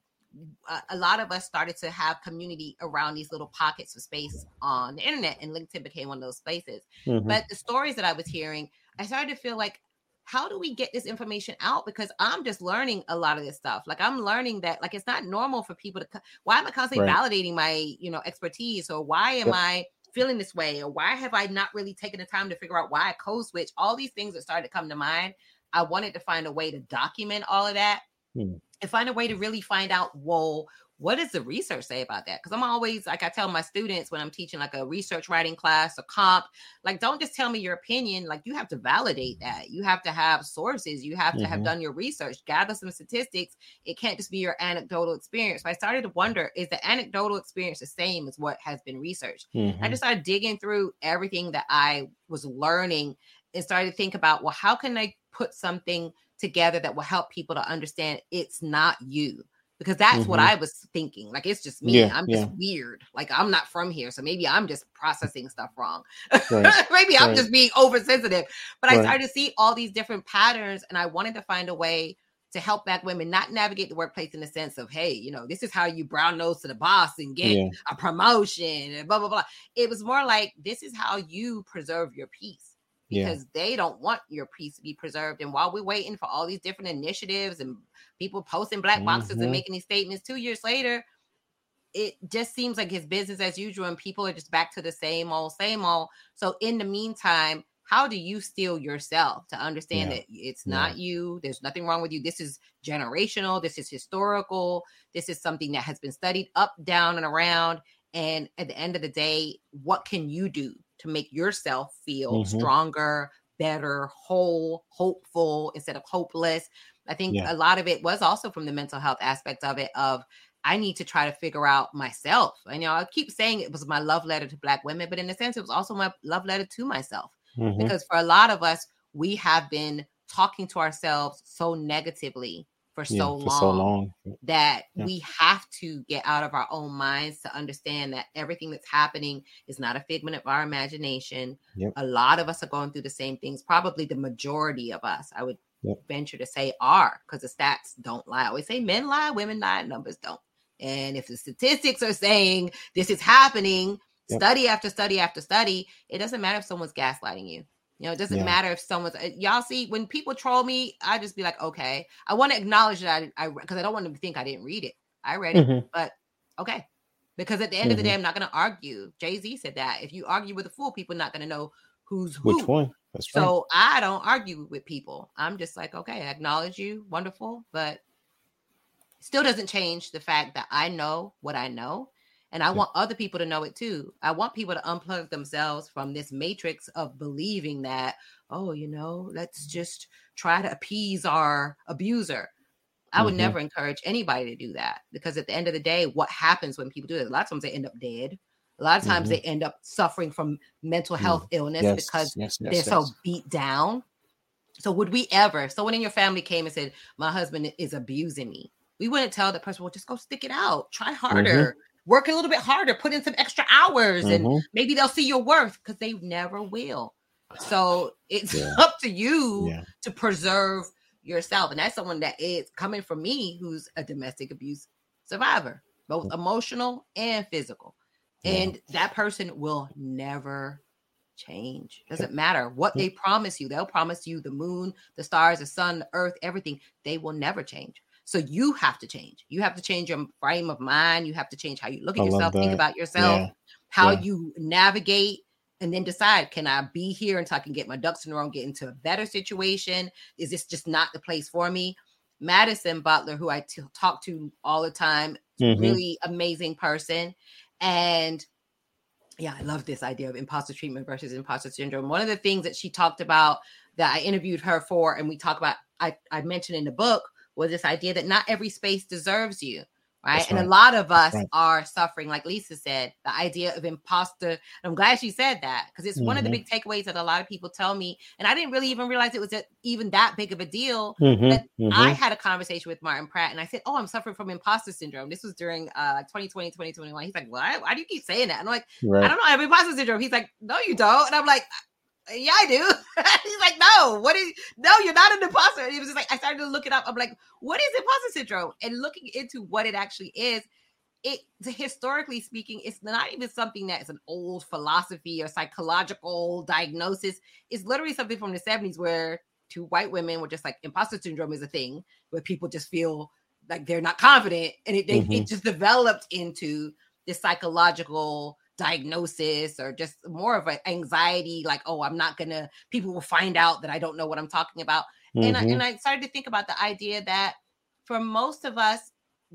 a, a lot of us started to have community around these little pockets of space on the internet, and LinkedIn became one of those spaces. Mhm. But the stories that I was hearing, I started to feel like, how do we get this information out? Because I'm just learning a lot of this stuff. Like I'm learning that like it's not normal for people to. Why am I constantly Right. validating my you know expertise, or why am Yep. I feeling this way, or why have I not really taken the time to figure out why I code switch? All these things that started to come to mind. I wanted to find a way to document all of that Hmm. and find a way to really find out, well, what does the research say about that? Because I'm always like I tell my students when I'm teaching like a research writing class a comp, like don't just tell me your opinion. Like you have to validate that. You have to have sources. You have to have Mhm. done your research, gather some statistics. It can't just be your anecdotal experience. So I started to wonder: is the anecdotal experience the same as what has been researched? I Mhm. just started digging through everything that I was learning and started to think about, well, how can I put something together that will help people to understand it's not you? Because that's what Mhm. I was thinking. Like it's just me. Yeah, I'm just weird. Like I'm not from here. So maybe I'm just processing stuff wrong. Right. maybe I'm just being oversensitive. But I started to see all these different patterns and I wanted to find a way to help black women not navigate the workplace in the sense of, hey, you know, this is how you brown nose to the boss and get Yeah. a promotion and blah blah blah. It was more like this is how you preserve your peace Yeah. because they don't want your peace to be preserved. And while we're waiting for all these different initiatives and people posting black boxes Mhm. and making these statements, two years later, it just seems like it's business as usual, and people are just back to the same old, same old. So in the meantime. How do you steel yourself to understand Yeah. that it's Yeah. not you? There's nothing wrong with you. This is generational. This is historical. This is something that has been studied up, down, and around. And at the end of the day, what can you do to make yourself feel Mhm. stronger, better, whole, hopeful instead of hopeless? I think Yeah. a lot of it was also from the mental health aspect of it of I need to try to figure out myself. And I know I keep saying it was my love letter to black women, but in a sense, it was also my love letter to myself Mhm. because for a lot of us, we have been talking to ourselves so negatively for Yeah, so for long so long. that Yeah. we have to get out of our own minds to understand that everything that's happening is not a figment of our imagination. Yep. A lot of us are going through the same things. Probably the majority of us, I would Yep. venture to say, are because the stats don't lie. I always say men lie, women lie, numbers don't. And if the statistics are saying this is happening, Yep. study after study after study, it doesn't matter if someone's gaslighting you. You know, it doesn't Yeah. matter if someone's uh, y'all see when people troll me, I just be like, okay, I want to acknowledge that I because I, don't want them to think I didn't read it. I read it, Mhm. but okay. Because at the end of the Mhm. day, I'm not going to argue. Jay Z said that if you argue with a fool, people are not going to know who's who. Which one? That's right. So I don't argue with people. I'm just like, okay, I acknowledge you, wonderful, but still doesn't change the fact that I know what I know. And I want other people to know it too. I want people to unplug themselves from this matrix of believing that, oh, you know, let's just try to appease our abuser. I would Mhm. never encourage anybody to do that because at the end of the day, what happens when people do it? A lot of times they end up dead. A lot of times Mhm. they end up suffering from mental Mm. health illness yes, because yes, yes, they're so beat down. So would we ever, if someone in your family came and said, My husband is abusing me, we wouldn't tell the person, Well, just go stick it out, try harder, work a little bit harder, put in some extra hours, and Mhm. maybe they'll see your worth because they never will. So it's Yeah. up to you Yeah. to preserve yourself. And that's someone that is coming from me who's a domestic abuse survivor, both emotional and physical. Yeah. And that person will never change. Doesn't matter what they promise you. They'll promise you the moon, the stars, the sun, the earth, everything. They will never change. So you have to change. You have to change your frame of mind. You have to change how you look at I yourself, think about yourself, Yeah. how Yeah. you navigate and then decide can I be here until I can get my ducks in a row and get into a better situation? Is this just not the place for me? Madison Butler, who I t- talk to all the time, mm-hmm. really amazing person. And yeah, I love this idea of imposter treatment versus imposter syndrome. One of the things that she talked about that I interviewed her for, and we talk about, I, I mentioned in the book, was this idea that not every space deserves you right? That's and a lot of us right. are suffering, like Lisa said, the idea of imposter. I'm glad she said that because it's mm-hmm. one of the mm-hmm. big takeaways that a lot of people tell me, and I didn't really even realize it was a, even that big of a deal. Mm-hmm. That mm-hmm. I had a conversation with Martin Pratt, and I said, "Oh, I'm suffering from imposter syndrome." This was during uh 2020, 2021. He's like, "Why? Why do you keep saying that?" And I'm like, right. "I don't know. I have imposter syndrome." He's like, "No, you don't," and I'm like yeah, I do. He's like, no, what is no, you're not an imposter. He was just like, I started to look it up. I'm like, what is imposter syndrome? And looking into what it actually is, it historically speaking, it's not even something that's an old philosophy or psychological diagnosis. It's literally something from the 70s where two white women were just like imposter syndrome is a thing where people just feel like they're not confident. And it, mm-hmm. it just developed into this psychological diagnosis or just more of an anxiety like oh i'm not gonna people will find out that i don't know what i'm talking about mm-hmm. and, I, and i started to think about the idea that for most of us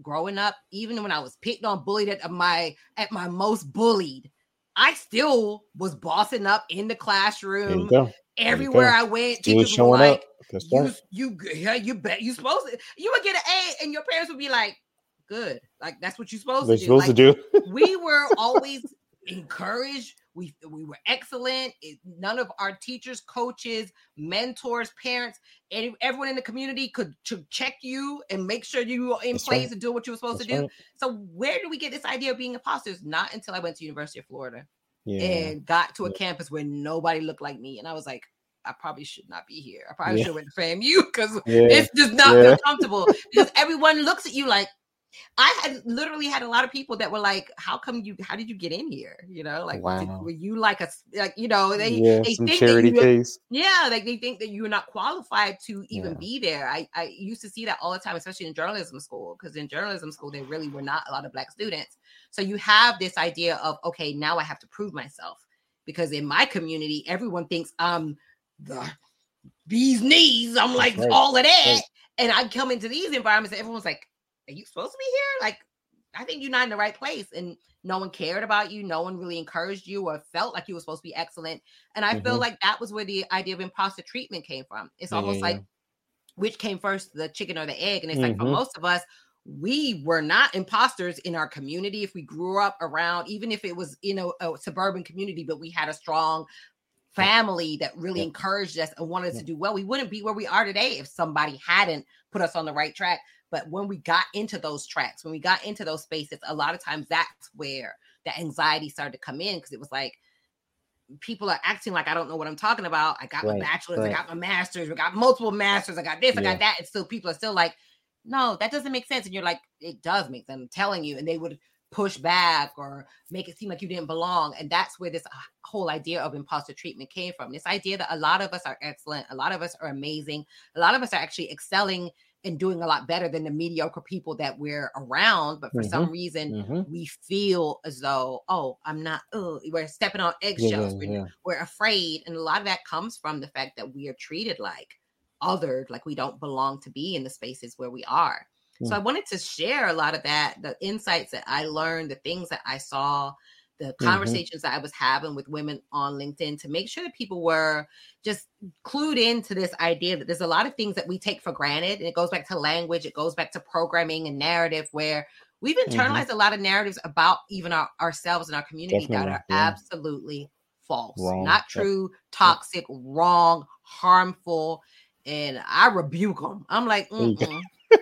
growing up even when i was picked on bullied at my at my most bullied i still was bossing up in the classroom everywhere i went teachers were like you, you yeah you bet you supposed to you would get an a and your parents would be like good like that's what you're supposed They're to do supposed like, to do. we were always encouraged. We we were excellent. It, none of our teachers, coaches, mentors, parents, any, everyone in the community could to check you and make sure you were in That's place right. and do what you were supposed That's to do. Right. So where do we get this idea of being imposters? Not until I went to University of Florida yeah. and got to a yeah. campus where nobody looked like me, and I was like, I probably should not be here. I probably yeah. should have went to FAMU because yeah. it's just not yeah. comfortable because everyone looks at you like, I had literally had a lot of people that were like, "How come you? How did you get in here? You know, like wow. did, were you like a like you know they yeah, they think charity that you, case. Yeah, like they think that you're not qualified to even yeah. be there. I I used to see that all the time, especially in journalism school, because in journalism school there really were not a lot of black students. So you have this idea of okay, now I have to prove myself because in my community everyone thinks I'm the these knees. I'm like right. all of that. Right. And I come into these environments and everyone's like, are you supposed to be here? Like, I think you're not in the right place. And no one cared about you. No one really encouraged you or felt like you were supposed to be excellent. And I mm-hmm. feel like that was where the idea of imposter treatment came from. It's almost yeah, like which came first, the chicken or the egg. And it's mm-hmm. like for mm-hmm. most of us, we were not imposters in our community if we grew up around, even if it was in a, a suburban community, but we had a strong family that really yeah. encouraged us and wanted us yeah. to do well. We wouldn't be where we are today if somebody hadn't put us on the right track. But when we got into those tracks, when we got into those spaces, a lot of times that's where the anxiety started to come in because it was like people are acting like I don't know what I'm talking about. I got right, my bachelor's, right. I got my master's, I got multiple masters, I got this, yeah. I got that. And still people are still like, no, that doesn't make sense. And you're like, it does make sense. I'm telling you. And they would push back or make it seem like you didn't belong. And that's where this uh, whole idea of imposter treatment came from. This idea that a lot of us are excellent, a lot of us are amazing, a lot of us are actually excelling and doing a lot better than the mediocre people that we're around. But for mm-hmm. some reason, mm-hmm. we feel as though, oh, I'm not, oh, we're stepping on eggshells. Yeah, yeah, we're, we're afraid. And a lot of that comes from the fact that we are treated like othered, like we don't belong to be in the spaces where we are. Mm-hmm. So mm. I wanted to share a lot of that, the insights that I learned, the things that I saw, the mm-hmm. conversations mm-hmm. that I was having with women on LinkedIn to make sure that people were just clued into this idea that there's a lot of things that we take for granted. And it goes back to language, it goes back to programming and narrative, where we've mm-hmm. internalized mm-hmm. a lot of narratives about even our, ourselves and our community Definitely, that are yeah. absolutely false, wrong. not true, toxic, wrong, harmful. And I rebuke them. I'm like,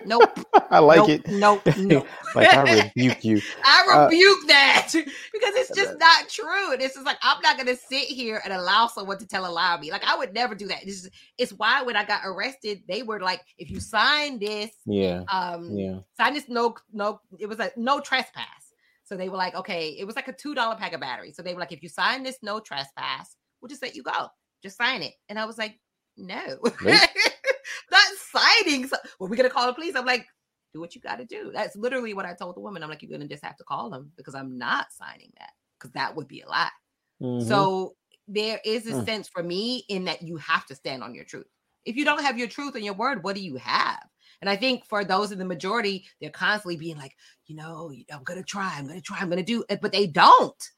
Nope. I like nope, it. Nope. Nope. like I rebuke you. I uh, rebuke uh, that because it's just not true. This is like I'm not gonna sit here and allow someone to tell a lie on me. Like I would never do that. This is it's why when I got arrested, they were like, if you sign this, yeah, um, yeah, sign this no no, it was like no trespass. So they were like, okay, it was like a two dollar pack of batteries. So they were like, if you sign this no trespass, we'll just let you go. Just sign it. And I was like, no. not signing. So, well, we're gonna call the police. I'm like, do what you got to do. That's literally what I told the woman. I'm like, you're gonna just have to call them because I'm not signing that because that would be a lie. Mm-hmm. So there is a Mm. sense for me in that you have to stand on your truth. If you don't have your truth and your word, what do you have? And I think for those in the majority, they're constantly being like, you know, I'm gonna try, I'm gonna try, I'm gonna do it, but they don't.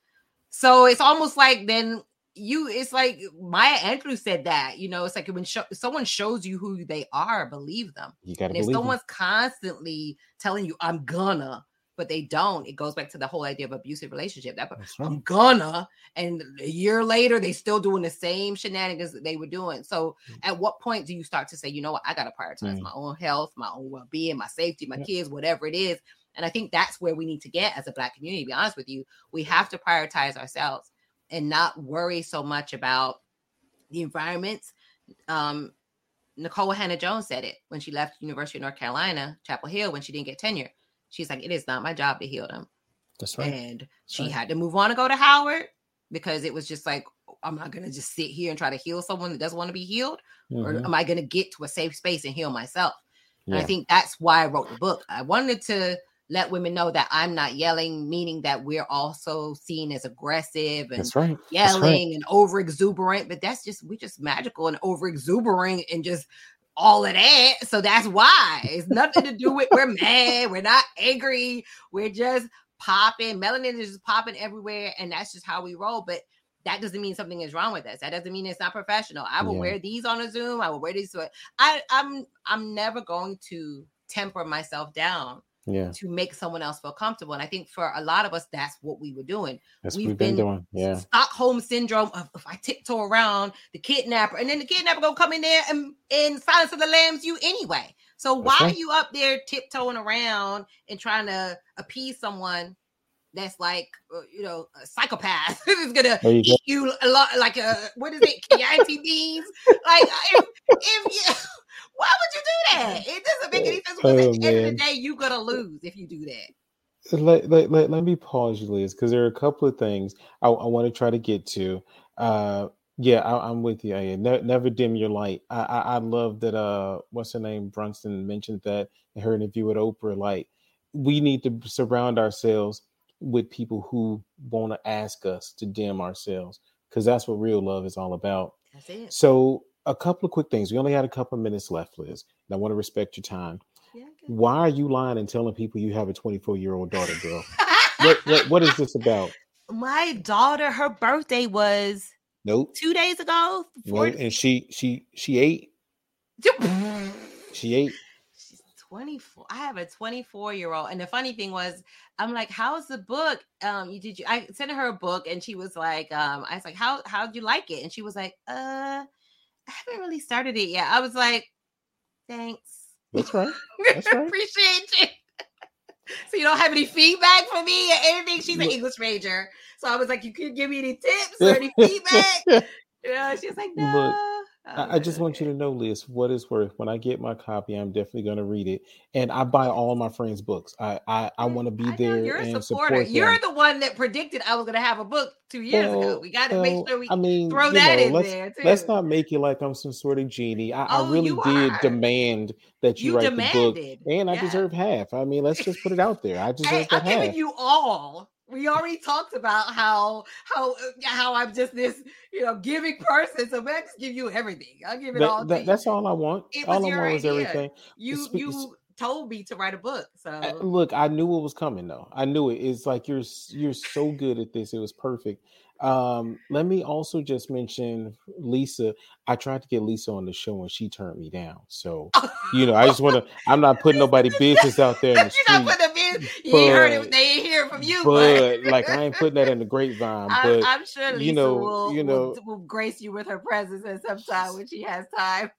So it's almost like then you, it's like Maya Angelou said that, you know, it's like when someone shows you who they are, believe them. You got to And if someone's constantly telling you, I'm gonna, but they don't, it goes back to the whole idea of abusive relationship. That That's right. I'm gonna, and a year later, they still doing the same shenanigans that they were doing. So, Mm. at what point do you start to say, you know what, I gotta prioritize Mm. my own health, my own well being, my safety, my Yep. kids, whatever it is? And I think that's where we need to get as a Black community. To be honest with you, we have to prioritize ourselves and not worry so much about the environments. Um, Nikole Hannah-Jones said it when she left University of North Carolina, Chapel Hill, when she didn't get tenure. She's like, it is not my job to heal them. That's right. And she right. had to move on to go to Howard because it was just like, I'm not going to just sit here and try to heal someone that doesn't want to be healed. Or Mhm. am I going to get to a safe space and heal myself? And I think that's why I wrote the book. I wanted to let women know that I'm not yelling, meaning that we're also seen as aggressive and That's right. That's right. yelling and over exuberant, but that's just we just magical and over exuberant and just all of that. So that's why it's nothing to do with we're mad, we're not angry, we're just popping. Melanin is just popping everywhere, and that's just how we roll. But that doesn't mean something is wrong with us. That doesn't mean it's not professional. I will Yeah. wear these on a Zoom. I will wear these. So I, I'm I'm never going to temper myself down Yeah. to make someone else feel comfortable. And I think for a lot of us, that's what we were doing. That's We've we've been, been doing. Yeah. Stockholm syndrome of if I tiptoe around the kidnapper, and then the kidnapper gonna come in there and, and silence of the lambs you anyway. So why right. are you up there tiptoeing around and trying to appease someone that's like uh, you know a psychopath who's gonna you go. eat you a lot like a what is it Chianti beans? Like if, if you why would you do that? It doesn't make any sense because Oh, at the end of the day you're gonna lose if you do that. So let, let, let, let me pause you, Liz, because there are a couple of things I, I want to try to get to. Uh, yeah, I, I'm with you. Yeah, ne- never dim your light. I, I, I love that. Uh, what's her name? Brunson mentioned that in her interview with Oprah. Like, we need to surround ourselves with people who want to ask us to dim ourselves, because that's what real love is all about. That's it. So, a couple of quick things. We only had a couple of minutes left, Liz, and I want to respect your time. Yeah, Why are you lying and telling people you have a 24 year old daughter, girl? what, what what is this about? my daughter, her birthday was Nope. two days ago. Four- Nope. And she she she ate. She ate. She's 24. I have a 24 year old. And the funny thing was, I'm like, how's the book? Um, you did you I sent her a book and she was like, um, I was like, How how'd you like it? And she was like, uh, I haven't really started it yet. I was like, thanks. That's right. That's right. Appreciate you. so you don't have any feedback for me or anything? She's an English major. So I was like, you could give me any tips or any feedback? Yeah, she's like, no. Look, I, I just want you to know, Liz, what it's worth. When I get my copy, I'm definitely going to read it, and I buy all my friends' books. I I, I mm, want to be I there You're a and supporter. support You're the one that predicted I was going to have a book two years ago. We got to well, make sure we I mean, throw that know, in let's, there too. Let's not make it like I'm some sort of genie. I, Oh, I really did are. demand that you, You write the book, demanded, and I yeah. deserve half. I mean, let's just put it out there. I deserve Hey, that I'm giving half. you all. We already talked about how how uh, how I'm just this you know giving person. So man, just give you everything. I'll give it That- all. that- to you. that's all I want. It was all I your want is idea. everything. you you told me to write a book. So I- look, I knew it was coming though. I knew it. It's like you're you're so good at this. It was perfect. Um, let me also just mention Lisa. I tried to get Lisa on the show and she turned me down. So you know, I just want to. I'm not putting nobody business out there in the you're not putting in. You ain't heard it. but- They ain't hear it from you. But, but like I ain't putting that in the grapevine. But I'm sure Lisa you know, will, you know- will grace you with her presence at some time when she has time.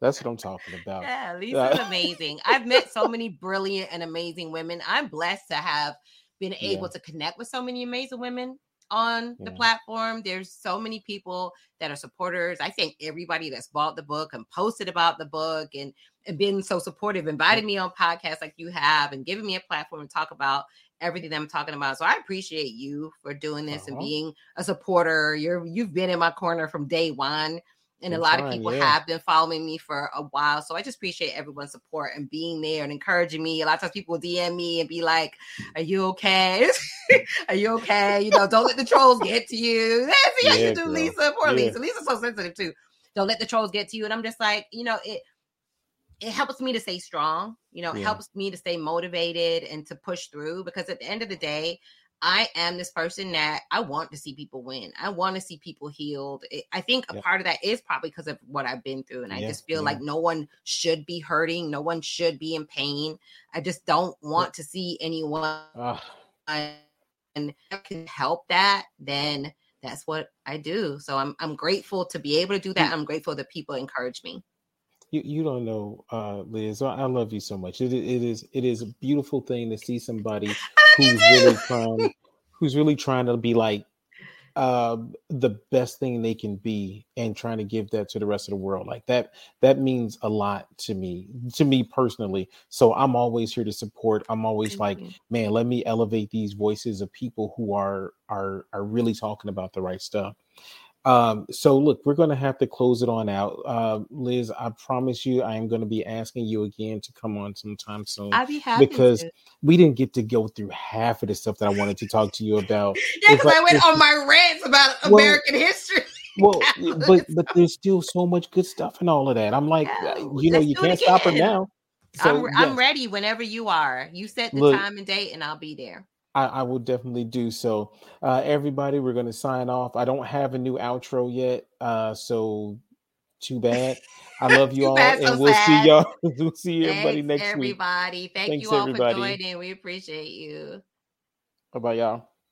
that's what I'm talking about. Yeah, Lisa's amazing. I've met so many brilliant and amazing women. I'm blessed to have been Yeah. able to connect with so many amazing women on the platform. There's so many people that are supporters. I thank everybody that's bought the book and posted about the book and and been so supportive, invited me on podcasts like you have, and giving me a platform to talk about everything that I'm talking about. So I appreciate you for doing this and Uh-huh. being a supporter. You're you've been in my corner from day one and I'm a lot trying, of people yeah. have been following me for a while. So I just appreciate everyone's support and being there and encouraging me. A lot of times people DM me and be like, "Are you okay? Are you okay? You know, don't let the trolls get to you." That's how yeah, you do, girl. Lisa. Poor yeah. Lisa. Lisa's so sensitive too. Don't let the trolls get to you. And I'm just like, you know, it it helps me to stay strong. You know, it helps me to stay motivated and to push through because at the end of the day, I am this person that I want to see people win. I want to see people healed. I think a yeah. part of that is probably because of what I've been through. And I yeah, just feel yeah. like no one should be hurting. No one should be in pain. I just don't want to see anyone and I can help that, then that's what I do. So I'm I'm grateful to be able to do that. Mm. I'm grateful that people encourage me. You, you don't know, uh, Liz. I love you so much. It, it is it is a beautiful thing to see somebody who's really trying who's really trying to be like uh, the best thing they can be and trying to give that to the rest of the world. Like that that means a lot to me to me personally. So i'm always here to support. I'm always like man let me elevate these voices of people who are are are really talking about the right stuff um, so look, we're going to have to close it on out. Uh, Liz, I promise you, I am going to be asking you again to come on sometime soon. I'd be happy because to. we didn't get to go through half of the stuff that I wanted to talk to you about. yeah, because like, I went on my rants about well, American history. well, but but there's still so much good stuff and all of that. I'm like, uh, you know, you can't stop it now. So, I'm, yes. I'm ready whenever you are. You set the look, time and date, and I'll be there. I, I will definitely do so. Uh, everybody, we're going to sign off. I don't have a new outro yet, uh, so too bad. I love you all, and so we'll sad. see y'all. we'll see everybody Thanks, next everybody. week. Thank Thanks, you all everybody. for joining. We appreciate you. Bye bye, y'all.